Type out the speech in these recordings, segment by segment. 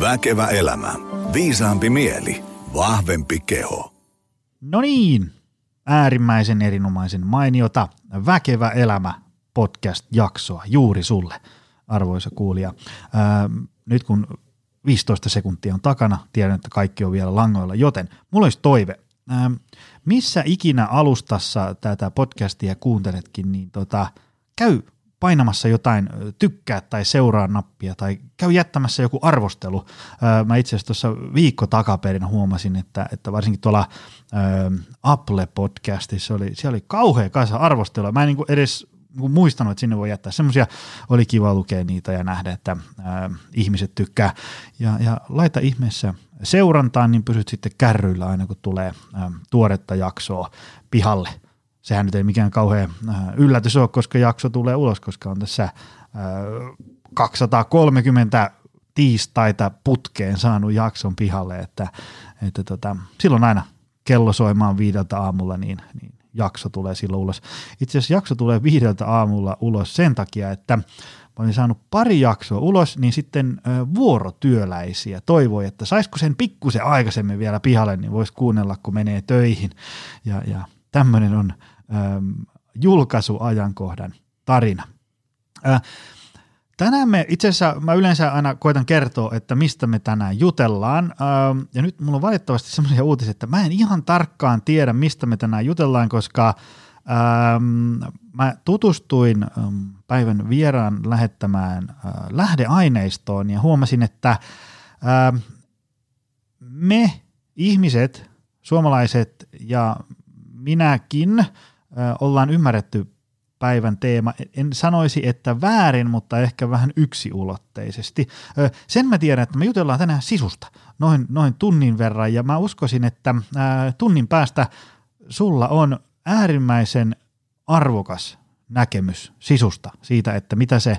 Väkevä elämä. Viisaampi mieli. Vahvempi keho. No niin, äärimmäisen erinomaisen mainiota Väkevä elämä podcast-jaksoa juuri sulle, arvoisa kuulija. Ää, nyt kun 15 sekuntia on takana, tiedän, että kaikki on vielä langoilla, joten mulla olisi toive. Ää, missä ikinä alustassa tätä podcastia kuunteletkin, niin tota, käy painamassa jotain tykkää tai seuraa nappia tai käy jättämässä joku arvostelu. Mä itse asiassa tuossa viikko takaperin huomasin, että, että varsinkin tuolla Apple-podcastissa oli, siellä oli kauhea kanssa arvostelua. Mä en niin edes muistanut, että sinne voi jättää semmoisia, oli kiva lukea niitä ja nähdä, että ää, ihmiset tykkää. Ja, ja laita ihmeessä seurantaan, niin pysyt sitten kärryillä aina, kun tulee ää, tuoretta jaksoa pihalle – sehän nyt ei mikään kauhean äh, yllätys ole, koska jakso tulee ulos, koska on tässä 230 äh, tiistaita putkeen saanut jakson pihalle, että, että tota, silloin aina kello soimaan viideltä aamulla, niin, niin jakso tulee silloin ulos. Itse asiassa jakso tulee viideltä aamulla ulos sen takia, että olin saanut pari jaksoa ulos, niin sitten vuorotyöläisiä toivoi, että saisiko sen pikkusen aikaisemmin vielä pihalle, niin voisi kuunnella, kun menee töihin. Ja, ja tämmöinen on julkaisuajankohdan tarina. Tänään me, itse asiassa mä yleensä aina koitan kertoa, että mistä me tänään jutellaan, ja nyt mulla on valitettavasti semmoisia uutisia, että mä en ihan tarkkaan tiedä, mistä me tänään jutellaan, koska mä tutustuin päivän vieraan lähettämään äh, lähdeaineistoon ja huomasin, että me ihmiset, suomalaiset ja minäkin – ollaan ymmärretty päivän teema. En sanoisi, että väärin, mutta ehkä vähän yksiulotteisesti. Sen mä tiedän, että me jutellaan tänään sisusta noin, noin tunnin verran, ja mä uskoisin, että tunnin päästä sulla on äärimmäisen arvokas näkemys sisusta, siitä, että mitä se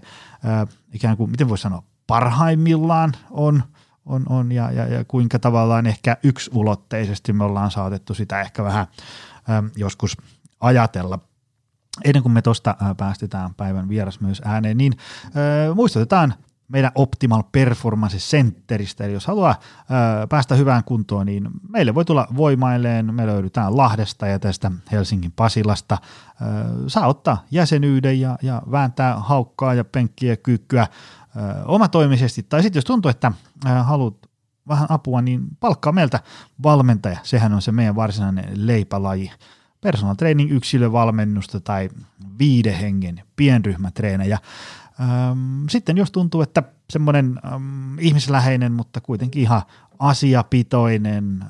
ikään kuin, miten voisi sanoa, parhaimmillaan on, on, on ja, ja, ja kuinka tavallaan ehkä yksulotteisesti me ollaan saatettu sitä ehkä vähän joskus – ajatella. Ennen kuin me tuosta päästetään päivän vieras myös ääneen, niin äh, muistutetaan meidän Optimal Performance Centeristä, eli jos haluaa päästä hyvään kuntoon, niin meille voi tulla voimailleen, me löydetään Lahdesta ja tästä Helsingin Pasilasta, saa ottaa jäsenyyden ja, ja vääntää haukkaa ja penkkiä kyykkyä äh, omatoimisesti, tai sitten jos tuntuu, että haluat vähän apua, niin palkkaa meiltä valmentaja, sehän on se meidän varsinainen leipälaji personal training yksilövalmennusta tai viiden hengen pienryhmätreenejä. Sitten jos tuntuu, että semmoinen ihmisläheinen, mutta kuitenkin ihan asiapitoinen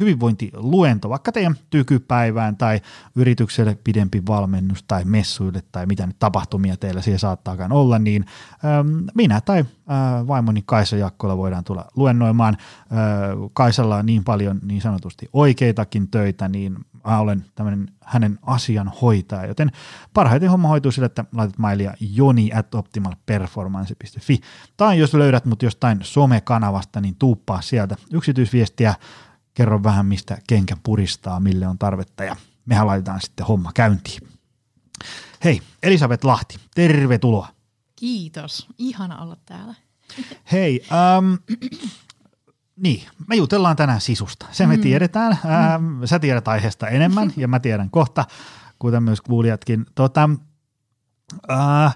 hyvinvointiluento vaikka teidän tykypäivään tai yritykselle pidempi valmennus tai messuille tai mitä nyt tapahtumia teillä siellä saattaakaan olla, niin minä tai vaimoni Kaisa Jakkola voidaan tulla luennoimaan. Kaisalla on niin paljon niin sanotusti oikeitakin töitä, niin mä olen tämmöinen hänen asian hoitaja, joten parhaiten homma hoituu sillä, että laitat mailia joni at optimalperformance.fi tai jos löydät mut jostain somekanavasta, niin tuuppaa sieltä yksityisviestiä, kerro vähän mistä kenkä puristaa, mille on tarvetta ja mehän laitetaan sitten homma käyntiin. Hei, Elisabeth Lahti, tervetuloa. Kiitos, ihana olla täällä. Hei, ähm, niin, me jutellaan tänään sisusta. Se me mm. tiedetään. Ää, mm. Sä tiedät aiheesta enemmän ja mä tiedän kohta, kuten myös kuulijatkin. Tota, ää,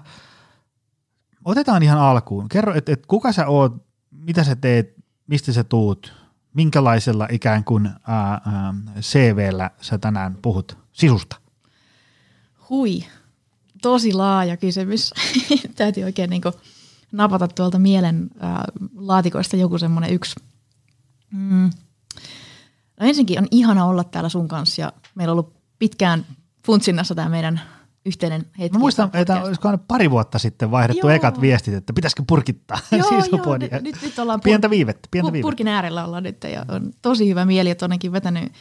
otetaan ihan alkuun. Kerro, että et kuka sä oot, mitä sä teet, mistä sä tuut, minkälaisella ikään kuin ää, ää, CVllä sä tänään puhut sisusta? Hui, tosi laaja kysymys. Täytyy oikein niin napata tuolta mielen ää, laatikoista joku semmoinen yksi Mm. No ensinnäkin on ihana olla täällä sun kanssa ja meillä on ollut pitkään funtsinnassa tämä meidän yhteinen hetki. Mä muistan, että olisiko pari vuotta sitten vaihdettu joo. ekat viestit, että pitäisikö purkittaa joo, joo, nyt, nyt, ollaan pientä pur- viivettä. Pientä viivettä. Purkin äärellä ollaan nyt ja on tosi hyvä mieli, että onnekin vetänyt ö,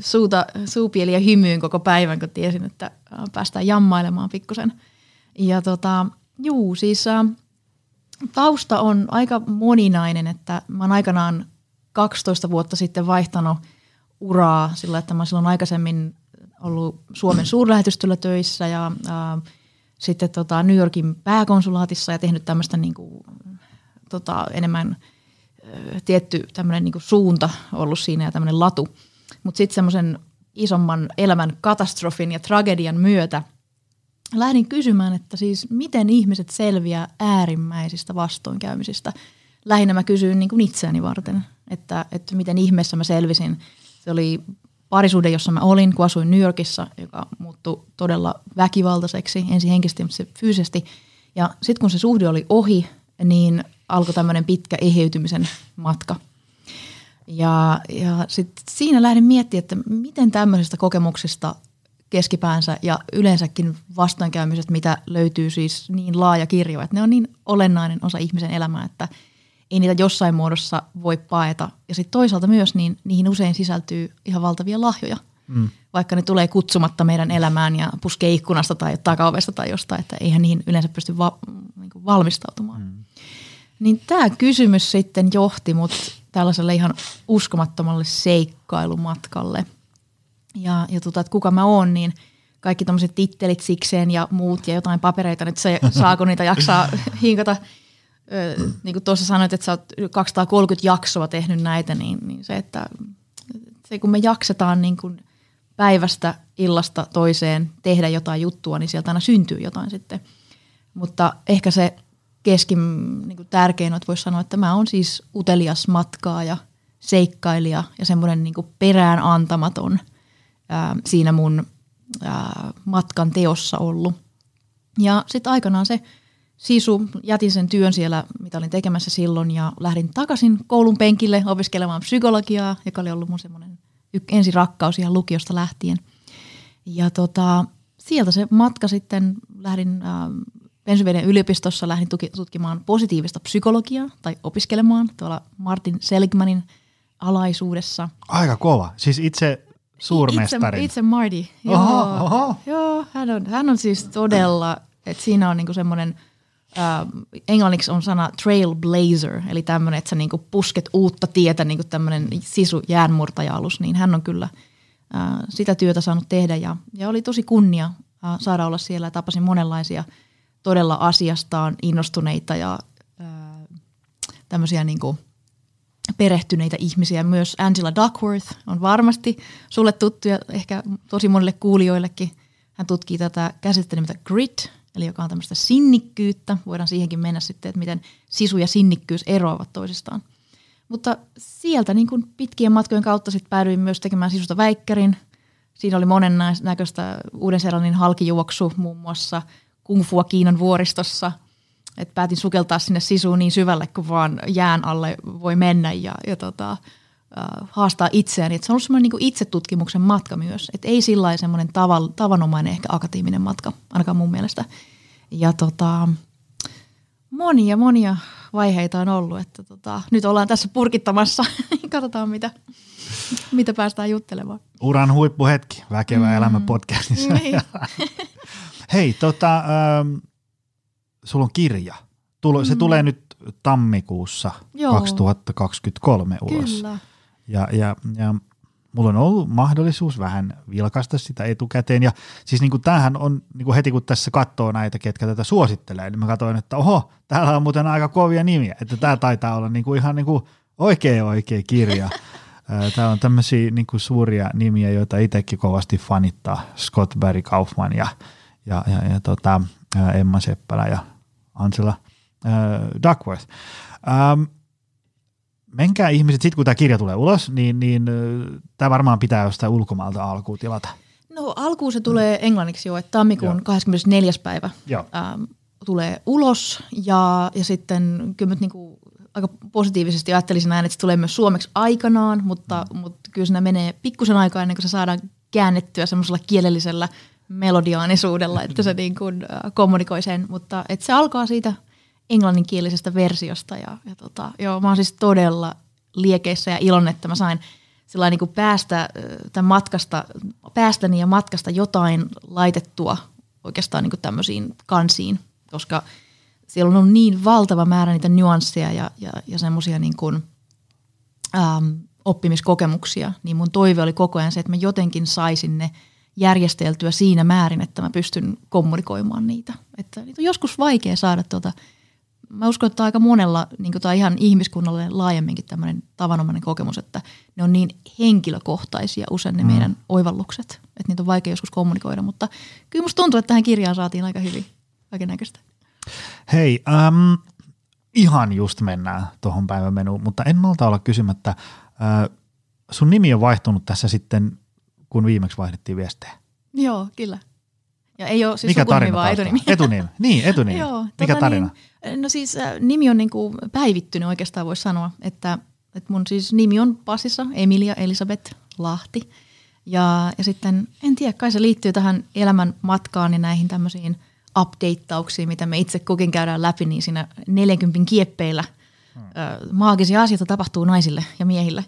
suuta, suupieliä hymyyn koko päivän, kun tiesin, että päästään jammailemaan pikkusen. Ja tota, juu, siis tausta on aika moninainen, että mä oon aikanaan 12 vuotta sitten vaihtanut uraa sillä, että mä silloin aikaisemmin ollut Suomen suurlähetystöllä töissä ja ää, sitten tota New Yorkin pääkonsulaatissa ja tehnyt tämmöistä niin kuin tota, enemmän ö, tietty tämmöinen niin suunta ollut siinä ja tämmöinen latu. Mutta sitten semmoisen isomman elämän katastrofin ja tragedian myötä lähdin kysymään, että siis miten ihmiset selviää äärimmäisistä vastoinkäymisistä. Lähinnä mä kysyin niin kuin itseäni varten, että, että miten ihmeessä mä selvisin. Se oli parisuuden, jossa mä olin, kun asuin New Yorkissa, joka muuttui todella väkivaltaiseksi, ensin henkisesti, mutta se fyysisesti. Ja sitten kun se suhde oli ohi, niin alkoi tämmöinen pitkä eheytymisen matka. Ja, ja sitten siinä lähdin miettimään, että miten tämmöisistä kokemuksista keskipäänsä ja yleensäkin vastoinkäymiset, mitä löytyy siis niin laaja kirjo, että ne on niin olennainen osa ihmisen elämää, että ei niitä jossain muodossa voi paeta. Ja sitten toisaalta myös niin niihin usein sisältyy ihan valtavia lahjoja, mm. vaikka ne tulee kutsumatta meidän elämään ja puskee ikkunasta tai takaovesta tai jostain, että eihän niihin yleensä pysty va- niin valmistautumaan. Mm. Niin tämä kysymys sitten johti mut tällaiselle ihan uskomattomalle seikkailumatkalle. Ja, ja tota, että kuka mä oon, niin kaikki tämmöiset tittelit sikseen ja muut ja jotain papereita, nyt se, saako niitä jaksaa hinkata. Niin kuin tuossa sanoit, että sä oot 230 jaksoa tehnyt näitä, niin, niin se, että se kun me jaksetaan niin kuin päivästä illasta toiseen tehdä jotain juttua, niin sieltä aina syntyy jotain sitten. Mutta ehkä se keskin niin kuin tärkein että voisi sanoa, että mä oon siis utelias matkaaja, seikkailija ja semmoinen niin kuin perään antamaton ää, siinä mun ää, matkan teossa ollut. Ja sitten aikanaan se sisu, jätin sen työn siellä, mitä olin tekemässä silloin ja lähdin takaisin koulun penkille opiskelemaan psykologiaa, joka oli ollut mun semmoinen ensirakkaus ihan lukiosta lähtien. Ja tota, sieltä se matka sitten lähdin äh, Pennsylvania yliopistossa lähdin tutkimaan positiivista psykologiaa tai opiskelemaan tuolla Martin Seligmanin alaisuudessa. Aika kova. Siis itse suurmestari. Itse, itse Marty. Joo, oho, oho. joo hän, on, hän on siis todella, että siinä on niinku semmoinen, äh, englanniksi on sana trailblazer, eli tämmöinen, että sä niinku pusket uutta tietä, niinku tämmöinen sisu jäänmurtaja-alus, niin hän on kyllä äh, sitä työtä saanut tehdä ja, ja oli tosi kunnia äh, saada olla siellä ja tapasin monenlaisia – todella asiastaan innostuneita ja ää, tämmöisiä niin kuin perehtyneitä ihmisiä. Myös Angela Duckworth on varmasti sulle tuttu ja ehkä tosi monille kuulijoillekin. Hän tutkii tätä käsittelyä grit, eli joka on tämmöistä sinnikkyyttä. Voidaan siihenkin mennä sitten, että miten sisu ja sinnikkyys eroavat toisistaan. Mutta sieltä niin kuin pitkien matkojen kautta sitten päädyin myös tekemään sisusta väikkärin. Siinä oli monen näköistä Uuden-Seelannin halkijuoksu muun muassa – kungfua Kiinan vuoristossa. Et päätin sukeltaa sinne sisuun niin syvälle kuin vaan jään alle voi mennä ja, ja tota, haastaa itseäni. Et se on ollut semmoinen niin itsetutkimuksen matka myös. Et ei sillä semmoinen tavan, tavanomainen ehkä akateeminen matka, ainakaan mun mielestä. Ja tota, monia, monia vaiheita on ollut, että tota, nyt ollaan tässä purkittamassa. Katsotaan, mitä, mitä päästään juttelemaan. Uran huippuhetki, väkevä mm. elämä podcastissa. Niin. Hei, tota, ähm, sulla on kirja. Tulo, mm. Se tulee nyt tammikuussa Joo. 2023 ulos. Kyllä. Ja, ja, ja mulla on ollut mahdollisuus vähän vilkaista sitä etukäteen. Ja siis niin kuin tämähän on niin kuin heti kun tässä katsoo näitä, ketkä tätä suosittelee, niin mä katsoin, että oho, täällä on muuten aika kovia nimiä. Että tämä taitaa olla niin kuin ihan niin kuin oikea oikea kirja. Täällä on tämmöisiä niin kuin suuria nimiä, joita itsekin kovasti fanittaa. Scott Barry Kaufman ja ja, ja, ja tota, Emma Seppälä ja Angela äh, Duckworth. Ähm, menkää ihmiset, sitten kun tämä kirja tulee ulos, niin, niin tämä varmaan pitää jostain ulkomaalta alkuun tilata. No alkuun se tulee mm. englanniksi jo, että tammikuun Joo. 24. päivä Joo. Ähm, tulee ulos ja, ja sitten kyllä niinku aika positiivisesti ajattelisin näin, että se tulee myös suomeksi aikanaan, mutta, mm. mutta kyllä siinä menee pikkusen aikaa ennen kuin se saadaan käännettyä semmoisella kielellisellä – melodiaanisuudella, että se niin kuin, äh, kommunikoi sen, mutta että se alkaa siitä englanninkielisestä versiosta ja, ja tota, joo, mä oon siis todella liekeissä ja ilon, että mä sain sillä niin päästä tämän matkasta, päästäni ja matkasta jotain laitettua oikeastaan niin tämmöisiin kansiin, koska siellä on niin valtava määrä niitä nyansseja ja, ja, ja semmoisia niin oppimiskokemuksia, niin mun toive oli koko ajan se, että mä jotenkin saisin ne – järjesteltyä siinä määrin, että mä pystyn kommunikoimaan niitä. Että niitä on joskus vaikea saada tuota mä uskon, että aika monella, niin kuin, tai ihan ihmiskunnalle laajemminkin tämmöinen tavanomainen kokemus, että ne on niin henkilökohtaisia usein ne mm. meidän oivallukset, että niitä on vaikea joskus kommunikoida, mutta kyllä musta tuntuu, että tähän kirjaan saatiin aika hyvin kaiken näköistä. Hei, ähm, ihan just mennään tuohon päivän menuun, mutta en malta olla kysymättä, äh, sun nimi on vaihtunut tässä sitten, kun viimeksi vaihdettiin viestejä. Joo, kyllä. Ja ei ole siis Mikä tarina vaan etunimi. Etunimi, niin etunimi. Joo, Mikä tota tarina? Niin, no siis äh, nimi on niinku päivittynyt oikeastaan voisi sanoa, että, että mun siis nimi on passissa Emilia Elisabeth Lahti. Ja, ja sitten en tiedä, kai se liittyy tähän elämän matkaan ja näihin tämmöisiin updateuksiin, mitä me itse kukin käydään läpi, niin siinä 40 kieppeillä hmm. ö, maagisia asioita tapahtuu naisille ja miehille.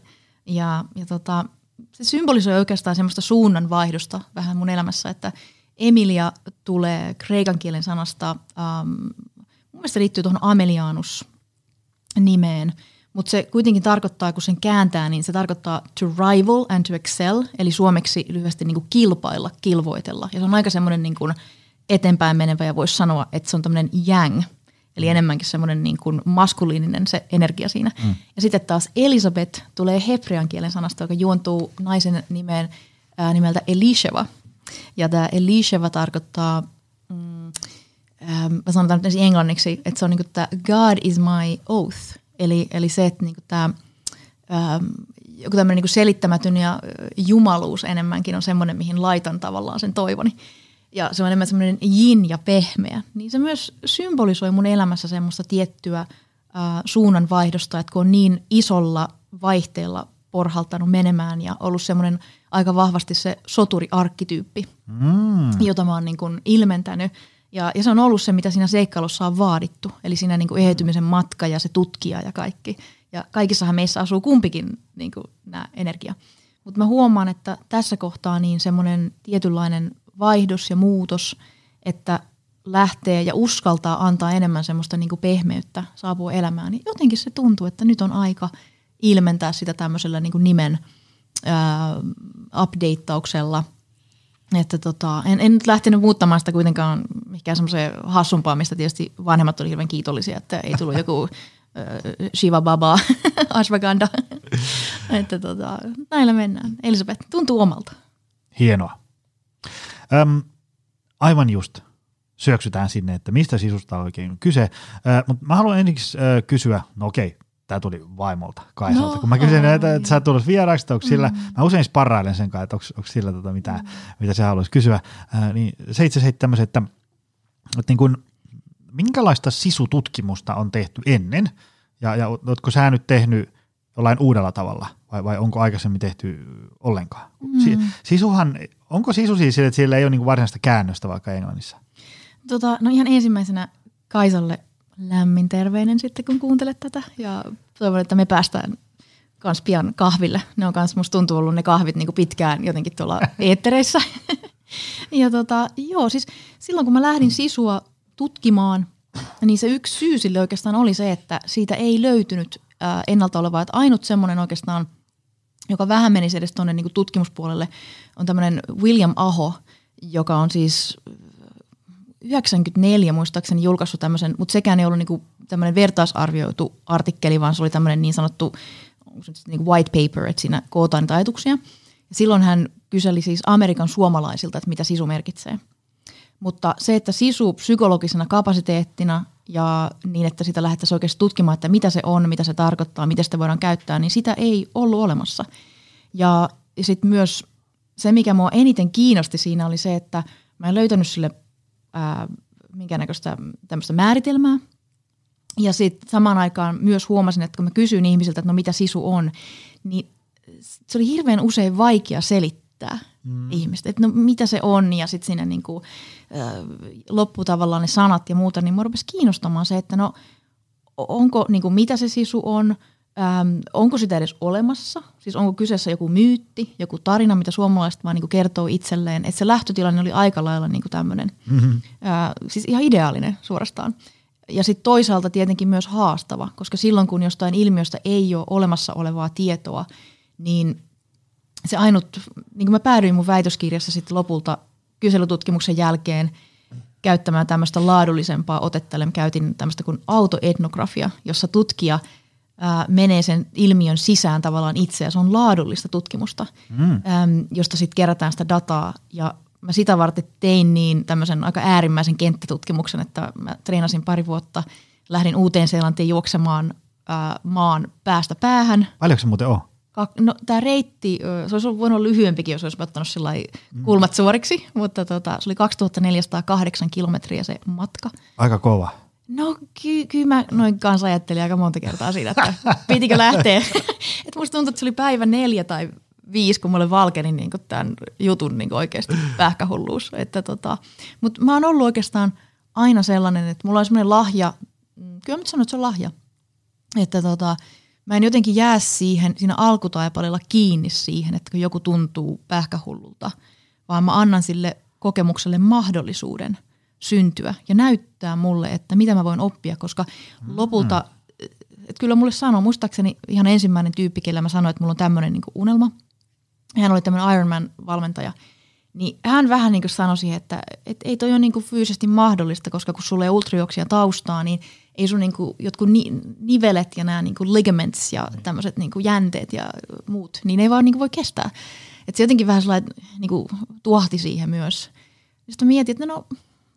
Ja, ja tota, se symbolisoi oikeastaan semmoista suunnanvaihdosta vähän mun elämässä, että Emilia tulee kreikan kielen sanasta, ähm, mun mielestä liittyy tuohon Amelianus nimeen, mutta se kuitenkin tarkoittaa, kun sen kääntää, niin se tarkoittaa to rival and to excel, eli suomeksi lyhyesti niin kuin kilpailla, kilvoitella. Ja se on aika semmoinen niin kuin eteenpäin menevä ja voisi sanoa, että se on tämmöinen yang, eli enemmänkin semmoinen niin kuin maskuliininen se energia siinä. Mm. Ja sitten taas Elisabeth tulee hebrean kielen sanasta, joka juontuu naisen nimeen ää, nimeltä Elisheva. Ja tämä Elisheva tarkoittaa, mm, ää, mä sanon nyt englanniksi, että se on niinku tämä God is my oath. Eli, eli se, että niinku tämä joku tämmöinen niinku selittämätön ja jumaluus enemmänkin on semmoinen, mihin laitan tavallaan sen toivoni ja se on enemmän semmoinen jin ja pehmeä, niin se myös symbolisoi mun elämässä semmoista tiettyä äh, suunnanvaihdosta, että kun on niin isolla vaihteella porhaltanut menemään ja ollut semmoinen aika vahvasti se soturi-arkkityyppi, mm. jota mä oon niin kuin ilmentänyt. Ja, ja se on ollut se, mitä siinä seikkailussa on vaadittu, eli siinä niin kuin ehetymisen matka ja se tutkija ja kaikki. Ja kaikissahan meissä asuu kumpikin niin kuin nämä energia. Mutta mä huomaan, että tässä kohtaa niin semmoinen tietynlainen vaihdos ja muutos, että lähtee ja uskaltaa antaa enemmän semmoista niin kuin pehmeyttä saapua elämään, niin jotenkin se tuntuu, että nyt on aika ilmentää sitä tämmöisellä niin kuin nimen ää, updateauksella. Että tota, en, en nyt lähtenyt muuttamaan sitä kuitenkaan mikään semmoiseen hassumpaa, mistä tietysti vanhemmat olivat hirveän kiitollisia, että ei tullut joku Shiva Baba, Ashwagandha. että tota, näillä mennään. Elisabeth, tuntuu omalta. Hienoa. Öm, aivan just syöksytään sinne, että mistä sisusta on oikein kyse. Ö, mutta mä haluan ensiksi kysyä, no okei, tämä tuli vaimolta Kaisalta. No, Kun mä kysyn, että, että sä tulet vieraaksi, onko sillä, mm. mä usein sparrailen sen kanssa, että onko, onko sillä tota mitä, mm. mitä sä haluaisi kysyä. Äh, niin se itse asiassa tämmöisen, että, että niin kun, minkälaista sisututkimusta on tehty ennen, ja, ja ootko sä nyt tehnyt jollain uudella tavalla, vai, vai onko aikaisemmin tehty ollenkaan? Mm. Sisuhan Onko sisu siis sille, että siellä ei ole niinku varsinaista käännöstä vaikka englannissa? Tota, no ihan ensimmäisenä Kaisalle lämmin terveinen sitten, kun kuuntelet tätä. Ja toivon, että me päästään kans pian kahville. Ne on kans, musta tuntuu ollut ne kahvit niinku pitkään jotenkin tuolla eettereissä. ja tota, joo, siis silloin kun mä lähdin sisua tutkimaan, niin se yksi syy sille oikeastaan oli se, että siitä ei löytynyt ää, ennalta olevaa. Että ainut semmoinen oikeastaan – joka vähän menisi edes tuonne niin tutkimuspuolelle, on tämmöinen William Aho, joka on siis 94 muistaakseni julkaissut tämmöisen, mutta sekään ei ollut niin tämmöinen vertaisarvioitu artikkeli, vaan se oli tämmöinen niin sanottu niin kuin white paper, että siinä kootaan niitä ajatuksia. Ja silloin hän kyseli siis Amerikan suomalaisilta, että mitä sisu merkitsee. Mutta se, että sisu psykologisena kapasiteettina ja niin, että sitä lähdettäisiin oikeasti tutkimaan, että mitä se on, mitä se tarkoittaa, miten sitä voidaan käyttää, niin sitä ei ollut olemassa. Ja sitten myös se, mikä mua eniten kiinnosti siinä oli se, että mä en löytänyt sille ää, minkäännäköistä tämmöistä määritelmää. Ja sitten samaan aikaan myös huomasin, että kun mä kysyin ihmisiltä, että no mitä sisu on, niin se oli hirveän usein vaikea selittää mm. ihmistä, että no mitä se on ja sitten siinä niinku, äh, loppu tavallaan ne sanat ja muuta, niin mua rupesi kiinnostamaan se, että no onko niinku, mitä se sisu on, ähm, onko sitä edes olemassa, siis onko kyseessä joku myytti, joku tarina, mitä suomalaiset vaan niinku kertoo itselleen, että se lähtötilanne oli aika lailla niinku tämmöinen, mm-hmm. siis ihan ideaalinen suorastaan. Ja sitten toisaalta tietenkin myös haastava, koska silloin kun jostain ilmiöstä ei ole olemassa olevaa tietoa, niin se ainut, niin kuin mä päädyin mun väitöskirjassa sitten lopulta kyselytutkimuksen jälkeen käyttämään tämmöistä laadullisempaa otetta. Eli käytin tämmöistä kuin autoetnografia, jossa tutkija ää, menee sen ilmiön sisään tavallaan itse ja se on laadullista tutkimusta, mm. äm, josta sitten kerätään sitä dataa ja mä sitä varten tein niin tämmöisen aika äärimmäisen kenttätutkimuksen, että mä treenasin pari vuotta, lähdin uuteen Seelantiin juoksemaan ää, maan päästä päähän. Paljonko se muuten on? No tämä reitti, se olisi voinut olla lyhyempikin, jos olisi ottanut mm. kulmat suoriksi, mutta tota, se oli 2408 kilometriä se matka. Aika kova. No ky- kyllä mä noin kanssa ajattelin aika monta kertaa siinä, että pitikö lähteä. Et musta tuntuu, että se oli päivä neljä tai viisi, kun mulle valkeni niin tämän jutun niin oikeasti pähkähulluus. Että tota, Mutta mä oon ollut oikeastaan aina sellainen, että mulla on semmoinen lahja, mm, kyllä mä sanon, että se on lahja, että tota, mä en jotenkin jää siihen, siinä alkutaipaleella kiinni siihen, että kun joku tuntuu pähkähullulta, vaan mä annan sille kokemukselle mahdollisuuden syntyä ja näyttää mulle, että mitä mä voin oppia, koska lopulta, että kyllä mulle sanoo, muistaakseni ihan ensimmäinen tyyppi, kellä mä sanoin, että mulla on tämmöinen niin unelma, hän oli tämmöinen Ironman-valmentaja, niin hän vähän niin kuin sanoi siihen, että, että ei toi ole niin kuin fyysisesti mahdollista, koska kun sulle ei ultrajuoksia taustaa, niin ei sun niin kuin jotkut ni, nivelet ja nämä niin kuin ligaments ja tämmöiset niin kuin jänteet ja muut, niin ei vaan niin kuin voi kestää. Että se jotenkin vähän sellainen niin kuin tuahti siihen myös. Sitten mietin, että no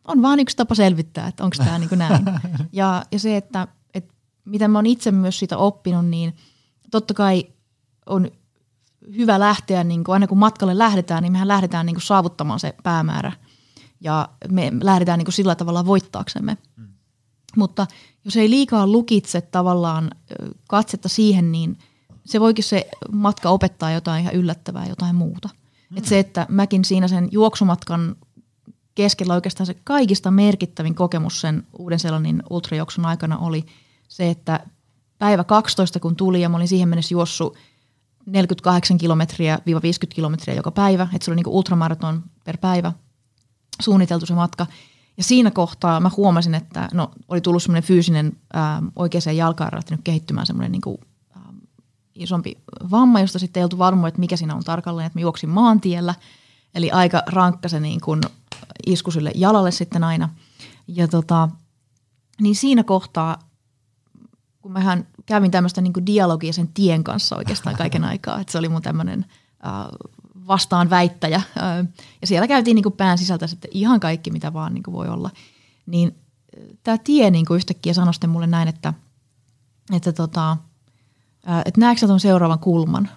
on vaan yksi tapa selvittää, että onko tämä niin näin. Ja, ja se, että, että mitä mä oon itse myös siitä oppinut, niin totta kai on hyvä lähteä, niin kuin aina kun matkalle lähdetään, niin mehän lähdetään niin kuin saavuttamaan se päämäärä. Ja me lähdetään niin kuin sillä tavalla voittaaksemme. Mm. Mutta jos ei liikaa lukitse tavallaan katsetta siihen, niin se voikin se matka opettaa jotain ihan yllättävää, jotain muuta. Mm. Et se, että mäkin siinä sen juoksumatkan keskellä oikeastaan se kaikista merkittävin kokemus sen uuden sellainen ultrajuoksun aikana oli se, että päivä 12 kun tuli ja mä olin siihen mennessä juossut 48 kilometriä 50 kilometriä joka päivä, että se oli niinku ultramaraton per päivä suunniteltu se matka. Ja siinä kohtaa mä huomasin, että no, oli tullut semmoinen fyysinen ää, oikeaan jalkaan lähtenyt kehittymään semmoinen niinku, ää, isompi vamma, josta sitten ei oltu varmoja, että mikä siinä on tarkalleen, että mä juoksin maantiellä. Eli aika rankka se niin kuin isku sille jalalle sitten aina. Ja tota, niin siinä kohtaa, kun mähän kävin tämmöistä niin dialogia sen tien kanssa oikeastaan kaiken aikaa, että se oli mun tämmöinen äh, vastaan väittäjä. Äh, ja siellä käytiin niin pään sisältä sitten ihan kaikki, mitä vaan niin voi olla. Niin tämä tie niin yhtäkkiä sanoi sitten mulle näin, että, että, tota, äh, että näetkö tuon seuraavan kulman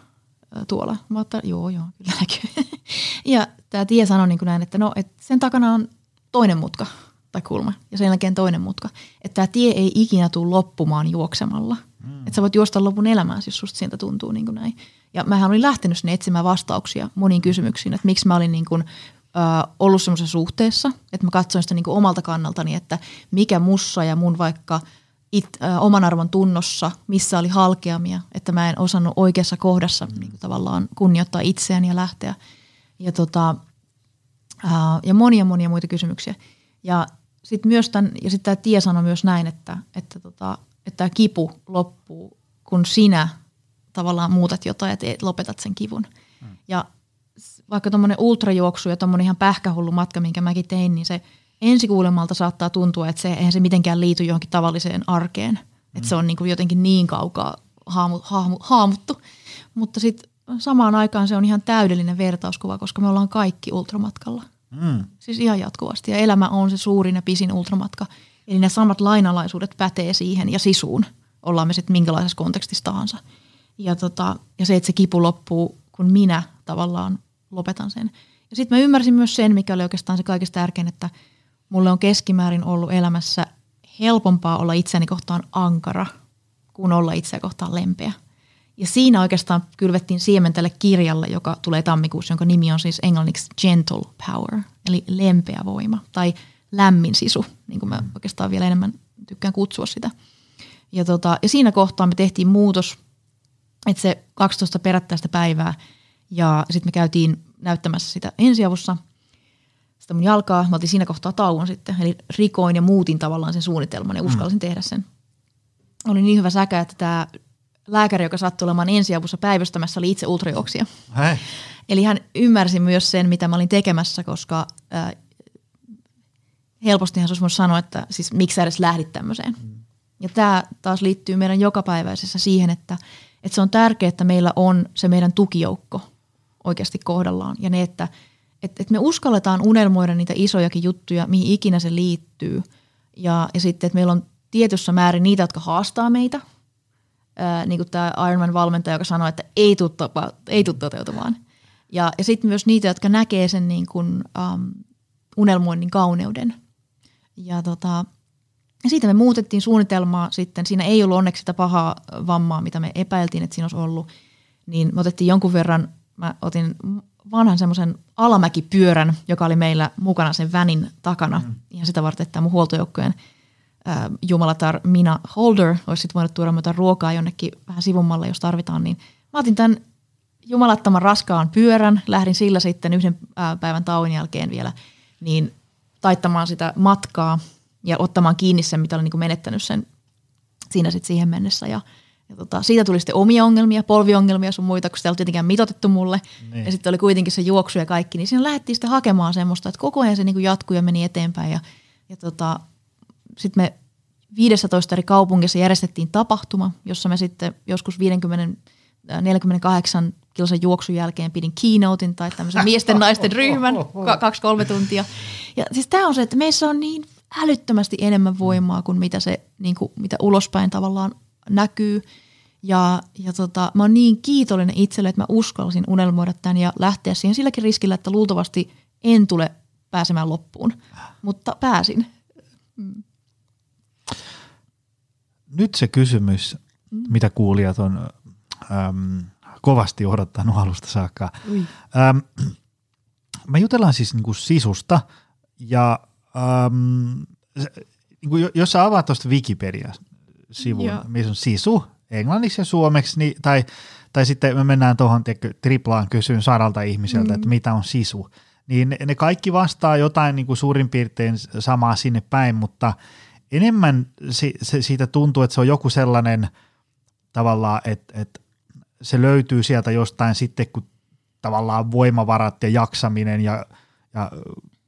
äh, tuolla? Mä että joo, joo, kyllä näkyy. ja tämä tie sanoi niin kuin näin, että no, että sen takana on toinen mutka tai kulma ja sen jälkeen toinen mutka. Että tämä tie ei ikinä tule loppumaan juoksemalla – Mm. Että sä voit juosta lopun elämääsi, jos susta sieltä tuntuu niin kuin näin. Ja mähän olin lähtenyt sinne etsimään vastauksia moniin kysymyksiin, että miksi mä olin niin kuin, ö, ollut semmoisessa suhteessa, että mä katsoin sitä niin kuin omalta kannaltani, että mikä mussa ja mun vaikka it, ö, oman arvon tunnossa, missä oli halkeamia, että mä en osannut oikeassa kohdassa mm. niin kuin tavallaan kunnioittaa itseäni ja lähteä. Ja, tota, ö, ja monia monia muita kysymyksiä. Ja sitten myös tämän, ja sitten tämä tie sanoi myös näin, että, että tota, että tämä kipu loppuu, kun sinä tavallaan muutat jotain ja teet, lopetat sen kivun. Hmm. Ja vaikka tuommoinen ultrajuoksu ja tuommoinen ihan pähkähullu matka, minkä mäkin tein, niin se ensikuulemalta saattaa tuntua, että se, eihän se mitenkään liity johonkin tavalliseen arkeen. Hmm. Että se on niin kuin jotenkin niin kaukaa haamu, haamu, haamuttu. Mutta sitten samaan aikaan se on ihan täydellinen vertauskuva, koska me ollaan kaikki ultramatkalla. Mm. Siis ihan jatkuvasti. Ja elämä on se suurin ja pisin ultramatka. Eli ne samat lainalaisuudet pätee siihen ja sisuun, ollaan me sitten minkälaisessa kontekstissa tahansa. Ja, tota, ja se, että se kipu loppuu, kun minä tavallaan lopetan sen. Ja sitten mä ymmärsin myös sen, mikä oli oikeastaan se kaikista tärkein, että mulle on keskimäärin ollut elämässä helpompaa olla itseäni kohtaan ankara, kuin olla itseä kohtaan lempeä. Ja siinä oikeastaan kylvettiin siemen tälle kirjalle, joka tulee tammikuussa, jonka nimi on siis englanniksi Gentle Power, eli lempeä voima. Tai lämmin sisu, niin kuin mä oikeastaan vielä enemmän tykkään kutsua sitä. Ja, tota, ja siinä kohtaa me tehtiin muutos, että se 12 perättäistä päivää ja sitten me käytiin näyttämässä sitä ensiavussa, sitä mun jalkaa. Mä otin siinä kohtaa tauon sitten, eli rikoin ja muutin tavallaan sen suunnitelman ja mm. uskalsin mm. tehdä sen. Oli niin hyvä säkä, että tämä lääkäri, joka sattui olemaan ensiavussa päivystämässä, oli itse ultrajuoksija. Eli hän ymmärsi myös sen, mitä mä olin tekemässä, koska helpostihan se olisi voinut sanoa, että siis miksi sä edes lähdit tämmöiseen. Mm. Ja tämä taas liittyy meidän jokapäiväisessä siihen, että, että se on tärkeää, että meillä on se meidän tukijoukko oikeasti kohdallaan. Ja ne, että, että, että me uskalletaan unelmoida niitä isojakin juttuja, mihin ikinä se liittyy. Ja, ja sitten, että meillä on tietyssä määrin niitä, jotka haastaa meitä. Ää, niin kuin tämä Ironman-valmentaja, joka sanoi, että ei tule, ei tule toteutumaan. Ja, ja sitten myös niitä, jotka näkee sen niin kuin, um, unelmoinnin kauneuden. Ja tota, ja siitä me muutettiin suunnitelmaa sitten. Siinä ei ollut onneksi sitä pahaa vammaa, mitä me epäiltiin, että siinä olisi ollut. Niin me otettiin jonkun verran, mä otin vanhan semmoisen alamäkipyörän, joka oli meillä mukana sen vänin takana. Mm. Ihan sitä varten, että mun huoltojoukkojen äh, jumalatar Mina Holder olisi sitten voinut tuoda jotain ruokaa jonnekin vähän sivummalle, jos tarvitaan. Niin mä otin tämän jumalattoman raskaan pyörän, lähdin sillä sitten yhden päivän tauon jälkeen vielä niin taittamaan sitä matkaa – ja ottamaan kiinni sen, mitä oli niin menettänyt sen siinä sitten siihen mennessä. Ja, ja tota, siitä tuli sitten omia ongelmia, polviongelmia sun muita, kun sitä ei ollut tietenkään mitotettu mulle. Niin. Ja sitten oli kuitenkin se juoksu ja kaikki, niin siinä lähdettiin sitten hakemaan semmoista, että koko ajan se niin jatkui ja meni eteenpäin. Ja, ja tota, sitten me 15 eri kaupungissa järjestettiin tapahtuma, jossa me sitten joskus 50 48 kilsan juoksun jälkeen pidin keynotein tai tämmöisen miesten naisten ryhmän kaksi-kolme tuntia. Ja siis tämä on se, että meissä on niin älyttömästi enemmän voimaa kuin mitä se niin kuin, mitä ulospäin tavallaan näkyy. Ja, ja tota, mä oon niin kiitollinen itselle, että mä uskalsin unelmoida tämän ja lähteä siihen silläkin riskillä, että luultavasti en tule pääsemään loppuun. Mutta pääsin. Mm. Nyt se kysymys, mm. mitä kuulijat on äm, kovasti odottanut alusta saakka. Äm, me jutellaan siis niinku sisusta ja Um, niin jos sä avaat tuosta Wikipedia-sivun, Joo. missä on sisu englanniksi ja suomeksi, niin, tai, tai sitten me mennään tuohon triplaan kysyyn sadalta ihmiseltä, mm. että mitä on sisu, niin ne, ne kaikki vastaa jotain niin kuin suurin piirtein samaa sinne päin, mutta enemmän si, se, siitä tuntuu, että se on joku sellainen tavallaan, että, että se löytyy sieltä jostain sitten, kun tavallaan voimavarat ja jaksaminen ja, ja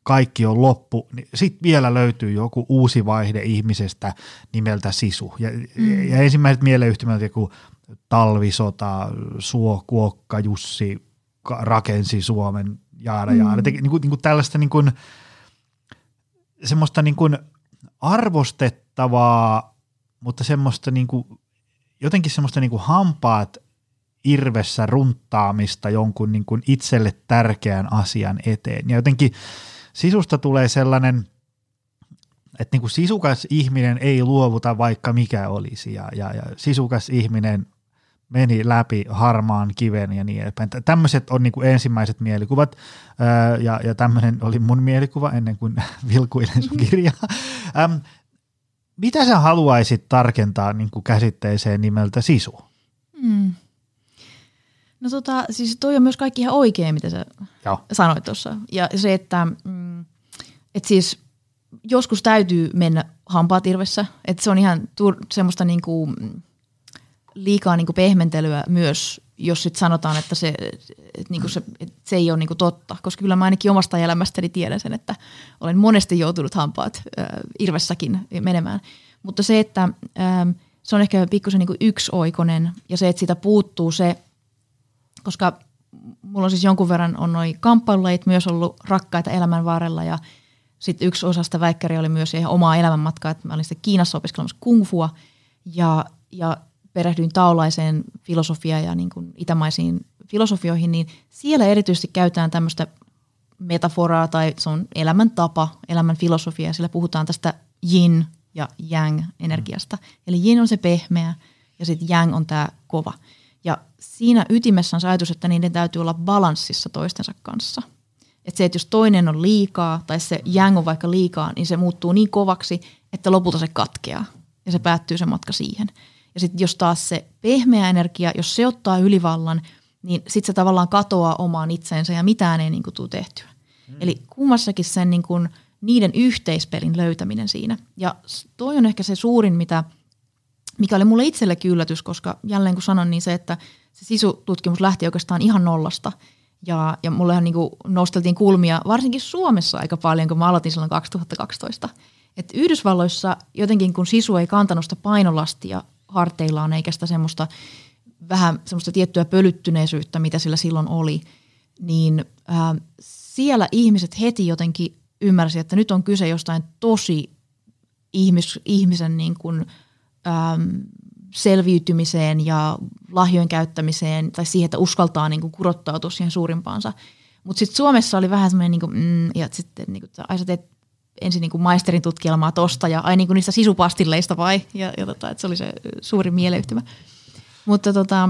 kaikki on loppu, niin sitten vielä löytyy joku uusi vaihde ihmisestä nimeltä Sisu. Ja, mm. ja ensimmäiset mieleyhtymät joku talvisota, Suo, Kuokka, Jussi rakensi Suomen, jaada mm. jaada. Niin kuin, niin kuin tällaista niin kuin, semmoista niin kuin arvostettavaa, mutta semmoista niin kuin, jotenkin semmoista niin kuin hampaat irvessä runttaamista jonkun niin kuin itselle tärkeän asian eteen. Ja jotenkin sisusta tulee sellainen, että niin kuin sisukas ihminen ei luovuta vaikka mikä olisi ja, ja, ja sisukas ihminen meni läpi harmaan kiven ja niin edespäin. Tämmöiset on niin kuin ensimmäiset mielikuvat ja, ja tämmöinen oli mun mielikuva ennen kuin vilkuilin sun kirjaa. Ähm, mitä sä haluaisit tarkentaa niin kuin käsitteeseen nimeltä sisu? Hmm. No tota, siis toi on myös kaikki ihan oikein, mitä sä Joo. sanoit tuossa. Ja se, että, mm, että siis joskus täytyy mennä hampaat irvessä. Että se on ihan tur- semmoista niinku liikaa niinku pehmentelyä myös, jos sit sanotaan, että se, et niinku se, et se ei ole niinku totta. Koska kyllä mä ainakin omasta elämästäni tiedän sen, että olen monesti joutunut hampaat äh, irvessäkin menemään. Mutta se, että äh, se on ehkä pikkusen niinku yksioikoinen ja se, että siitä puuttuu se – koska mulla on siis jonkun verran on noin kamppailulajit myös ollut rakkaita elämän varrella ja sitten yksi osa sitä väikkäriä oli myös ihan omaa elämänmatkaa, että mä olin sitten Kiinassa opiskelemassa kungfua ja, ja perehdyin taulaiseen filosofiaan ja niin kuin itämaisiin filosofioihin, niin siellä erityisesti käytetään tämmöistä metaforaa tai se on elämäntapa, elämän filosofia, sillä puhutaan tästä yin ja yang energiasta. Eli yin on se pehmeä ja sitten yang on tämä kova. Ja siinä ytimessä on se ajatus, että niiden täytyy olla balanssissa toistensa kanssa. Että se, että jos toinen on liikaa tai se jang on vaikka liikaa, niin se muuttuu niin kovaksi, että lopulta se katkeaa ja se päättyy se matka siihen. Ja sitten jos taas se pehmeä energia, jos se ottaa ylivallan, niin sitten se tavallaan katoaa omaan itseensä ja mitään ei niin kuin tule tehtyä. Hmm. Eli kummassakin sen niin kuin, niiden yhteispelin löytäminen siinä. Ja toi on ehkä se suurin, mitä – mikä oli mulle itsellekin yllätys, koska jälleen kun sanon, niin se, että se sisututkimus lähti oikeastaan ihan nollasta. Ja, ja mullehan niin nosteltiin kulmia varsinkin Suomessa aika paljon, kun mä aloitin silloin 2012. Et Yhdysvalloissa jotenkin kun sisu ei kantanut sitä painolastia harteillaan eikä sitä semmoista vähän semmoista tiettyä pölyttyneisyyttä, mitä sillä silloin oli, niin ää, siellä ihmiset heti jotenkin ymmärsivät, että nyt on kyse jostain tosi ihmis, ihmisen niin kuin, äm, selviytymiseen ja lahjojen käyttämiseen tai siihen, että uskaltaa niin kuin kurottautua siihen suurimpaansa. Mutta sitten Suomessa oli vähän semmoinen, niin kuin, mm, ja sitten niin kuin, ai sä teet ensin niin kuin maisterin tutkielmaa tosta ja ai niin kuin niistä sisupastilleista vai? Ja, ja tota, että se oli se suuri mieleyhtymä. Mutta tota,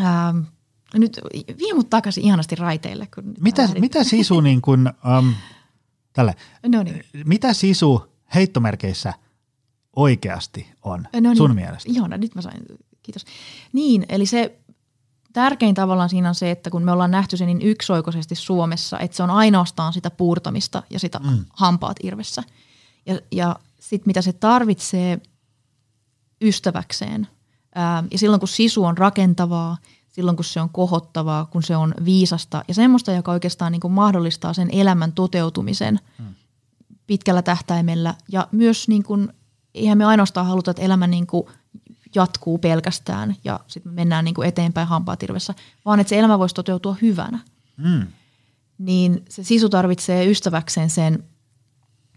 ähm, nyt vie mut takaisin ihanasti raiteille. Kun mitä, mitä sisu niin kuin, um, tälle, no niin. mitä sisu heittomerkeissä oikeasti on no niin. sun mielestä? Joo, no nyt mä sain, kiitos. Niin, eli se tärkein tavallaan siinä on se, että kun me ollaan nähty se niin yksioikoisesti Suomessa, että se on ainoastaan sitä puurtamista ja sitä mm. hampaat irvessä. Ja, ja sitten mitä se tarvitsee ystäväkseen. Ää, ja silloin kun sisu on rakentavaa, silloin kun se on kohottavaa, kun se on viisasta ja semmoista, joka oikeastaan niin kuin mahdollistaa sen elämän toteutumisen mm. pitkällä tähtäimellä. Ja myös niin kuin, eihän me ainoastaan haluta, että elämä niin kuin jatkuu pelkästään ja sitten mennään niin kuin eteenpäin hampaatirvessä, vaan että se elämä voisi toteutua hyvänä. Mm. Niin se sisu tarvitsee ystäväkseen sen,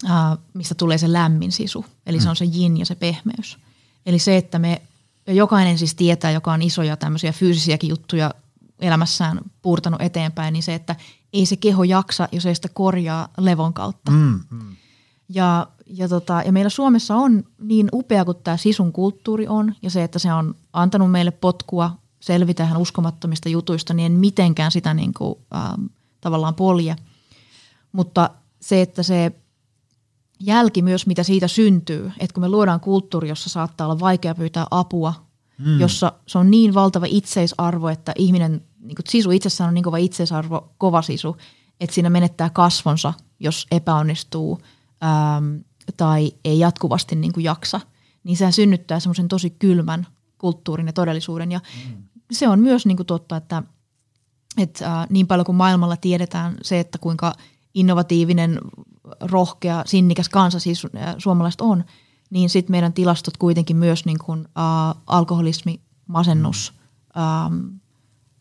äh, mistä tulee se lämmin sisu. Eli mm. se on se jin ja se pehmeys. Eli se, että me ja jokainen siis tietää, joka on isoja tämmöisiä fyysisiäkin juttuja elämässään puurtanut eteenpäin, niin se, että ei se keho jaksa, jos ei sitä korjaa levon kautta. Mm, mm. Ja, ja, tota, ja meillä Suomessa on niin upea kuin tämä sisun kulttuuri on ja se, että se on antanut meille potkua selvitä ihan uskomattomista jutuista, niin en mitenkään sitä niin kuin, ähm, tavallaan polje. Mutta se, että se jälki myös, mitä siitä syntyy, että kun me luodaan kulttuuri, jossa saattaa olla vaikea pyytää apua, mm. jossa se on niin valtava itseisarvo, että ihminen, niin kuin sisu itsessään on niin kova itseisarvo, kova sisu, että siinä menettää kasvonsa, jos epäonnistuu ähm, tai ei jatkuvasti niin kuin jaksa, niin sehän synnyttää semmoisen tosi kylmän kulttuurin ja todellisuuden. Ja mm. se on myös niin kuin totta, että, että äh, niin paljon kuin maailmalla tiedetään se, että kuinka innovatiivinen, rohkea, sinnikäs kansa siis äh, suomalaiset on, niin sitten meidän tilastot kuitenkin myös niin kuin, äh, alkoholismi, masennus, ähm,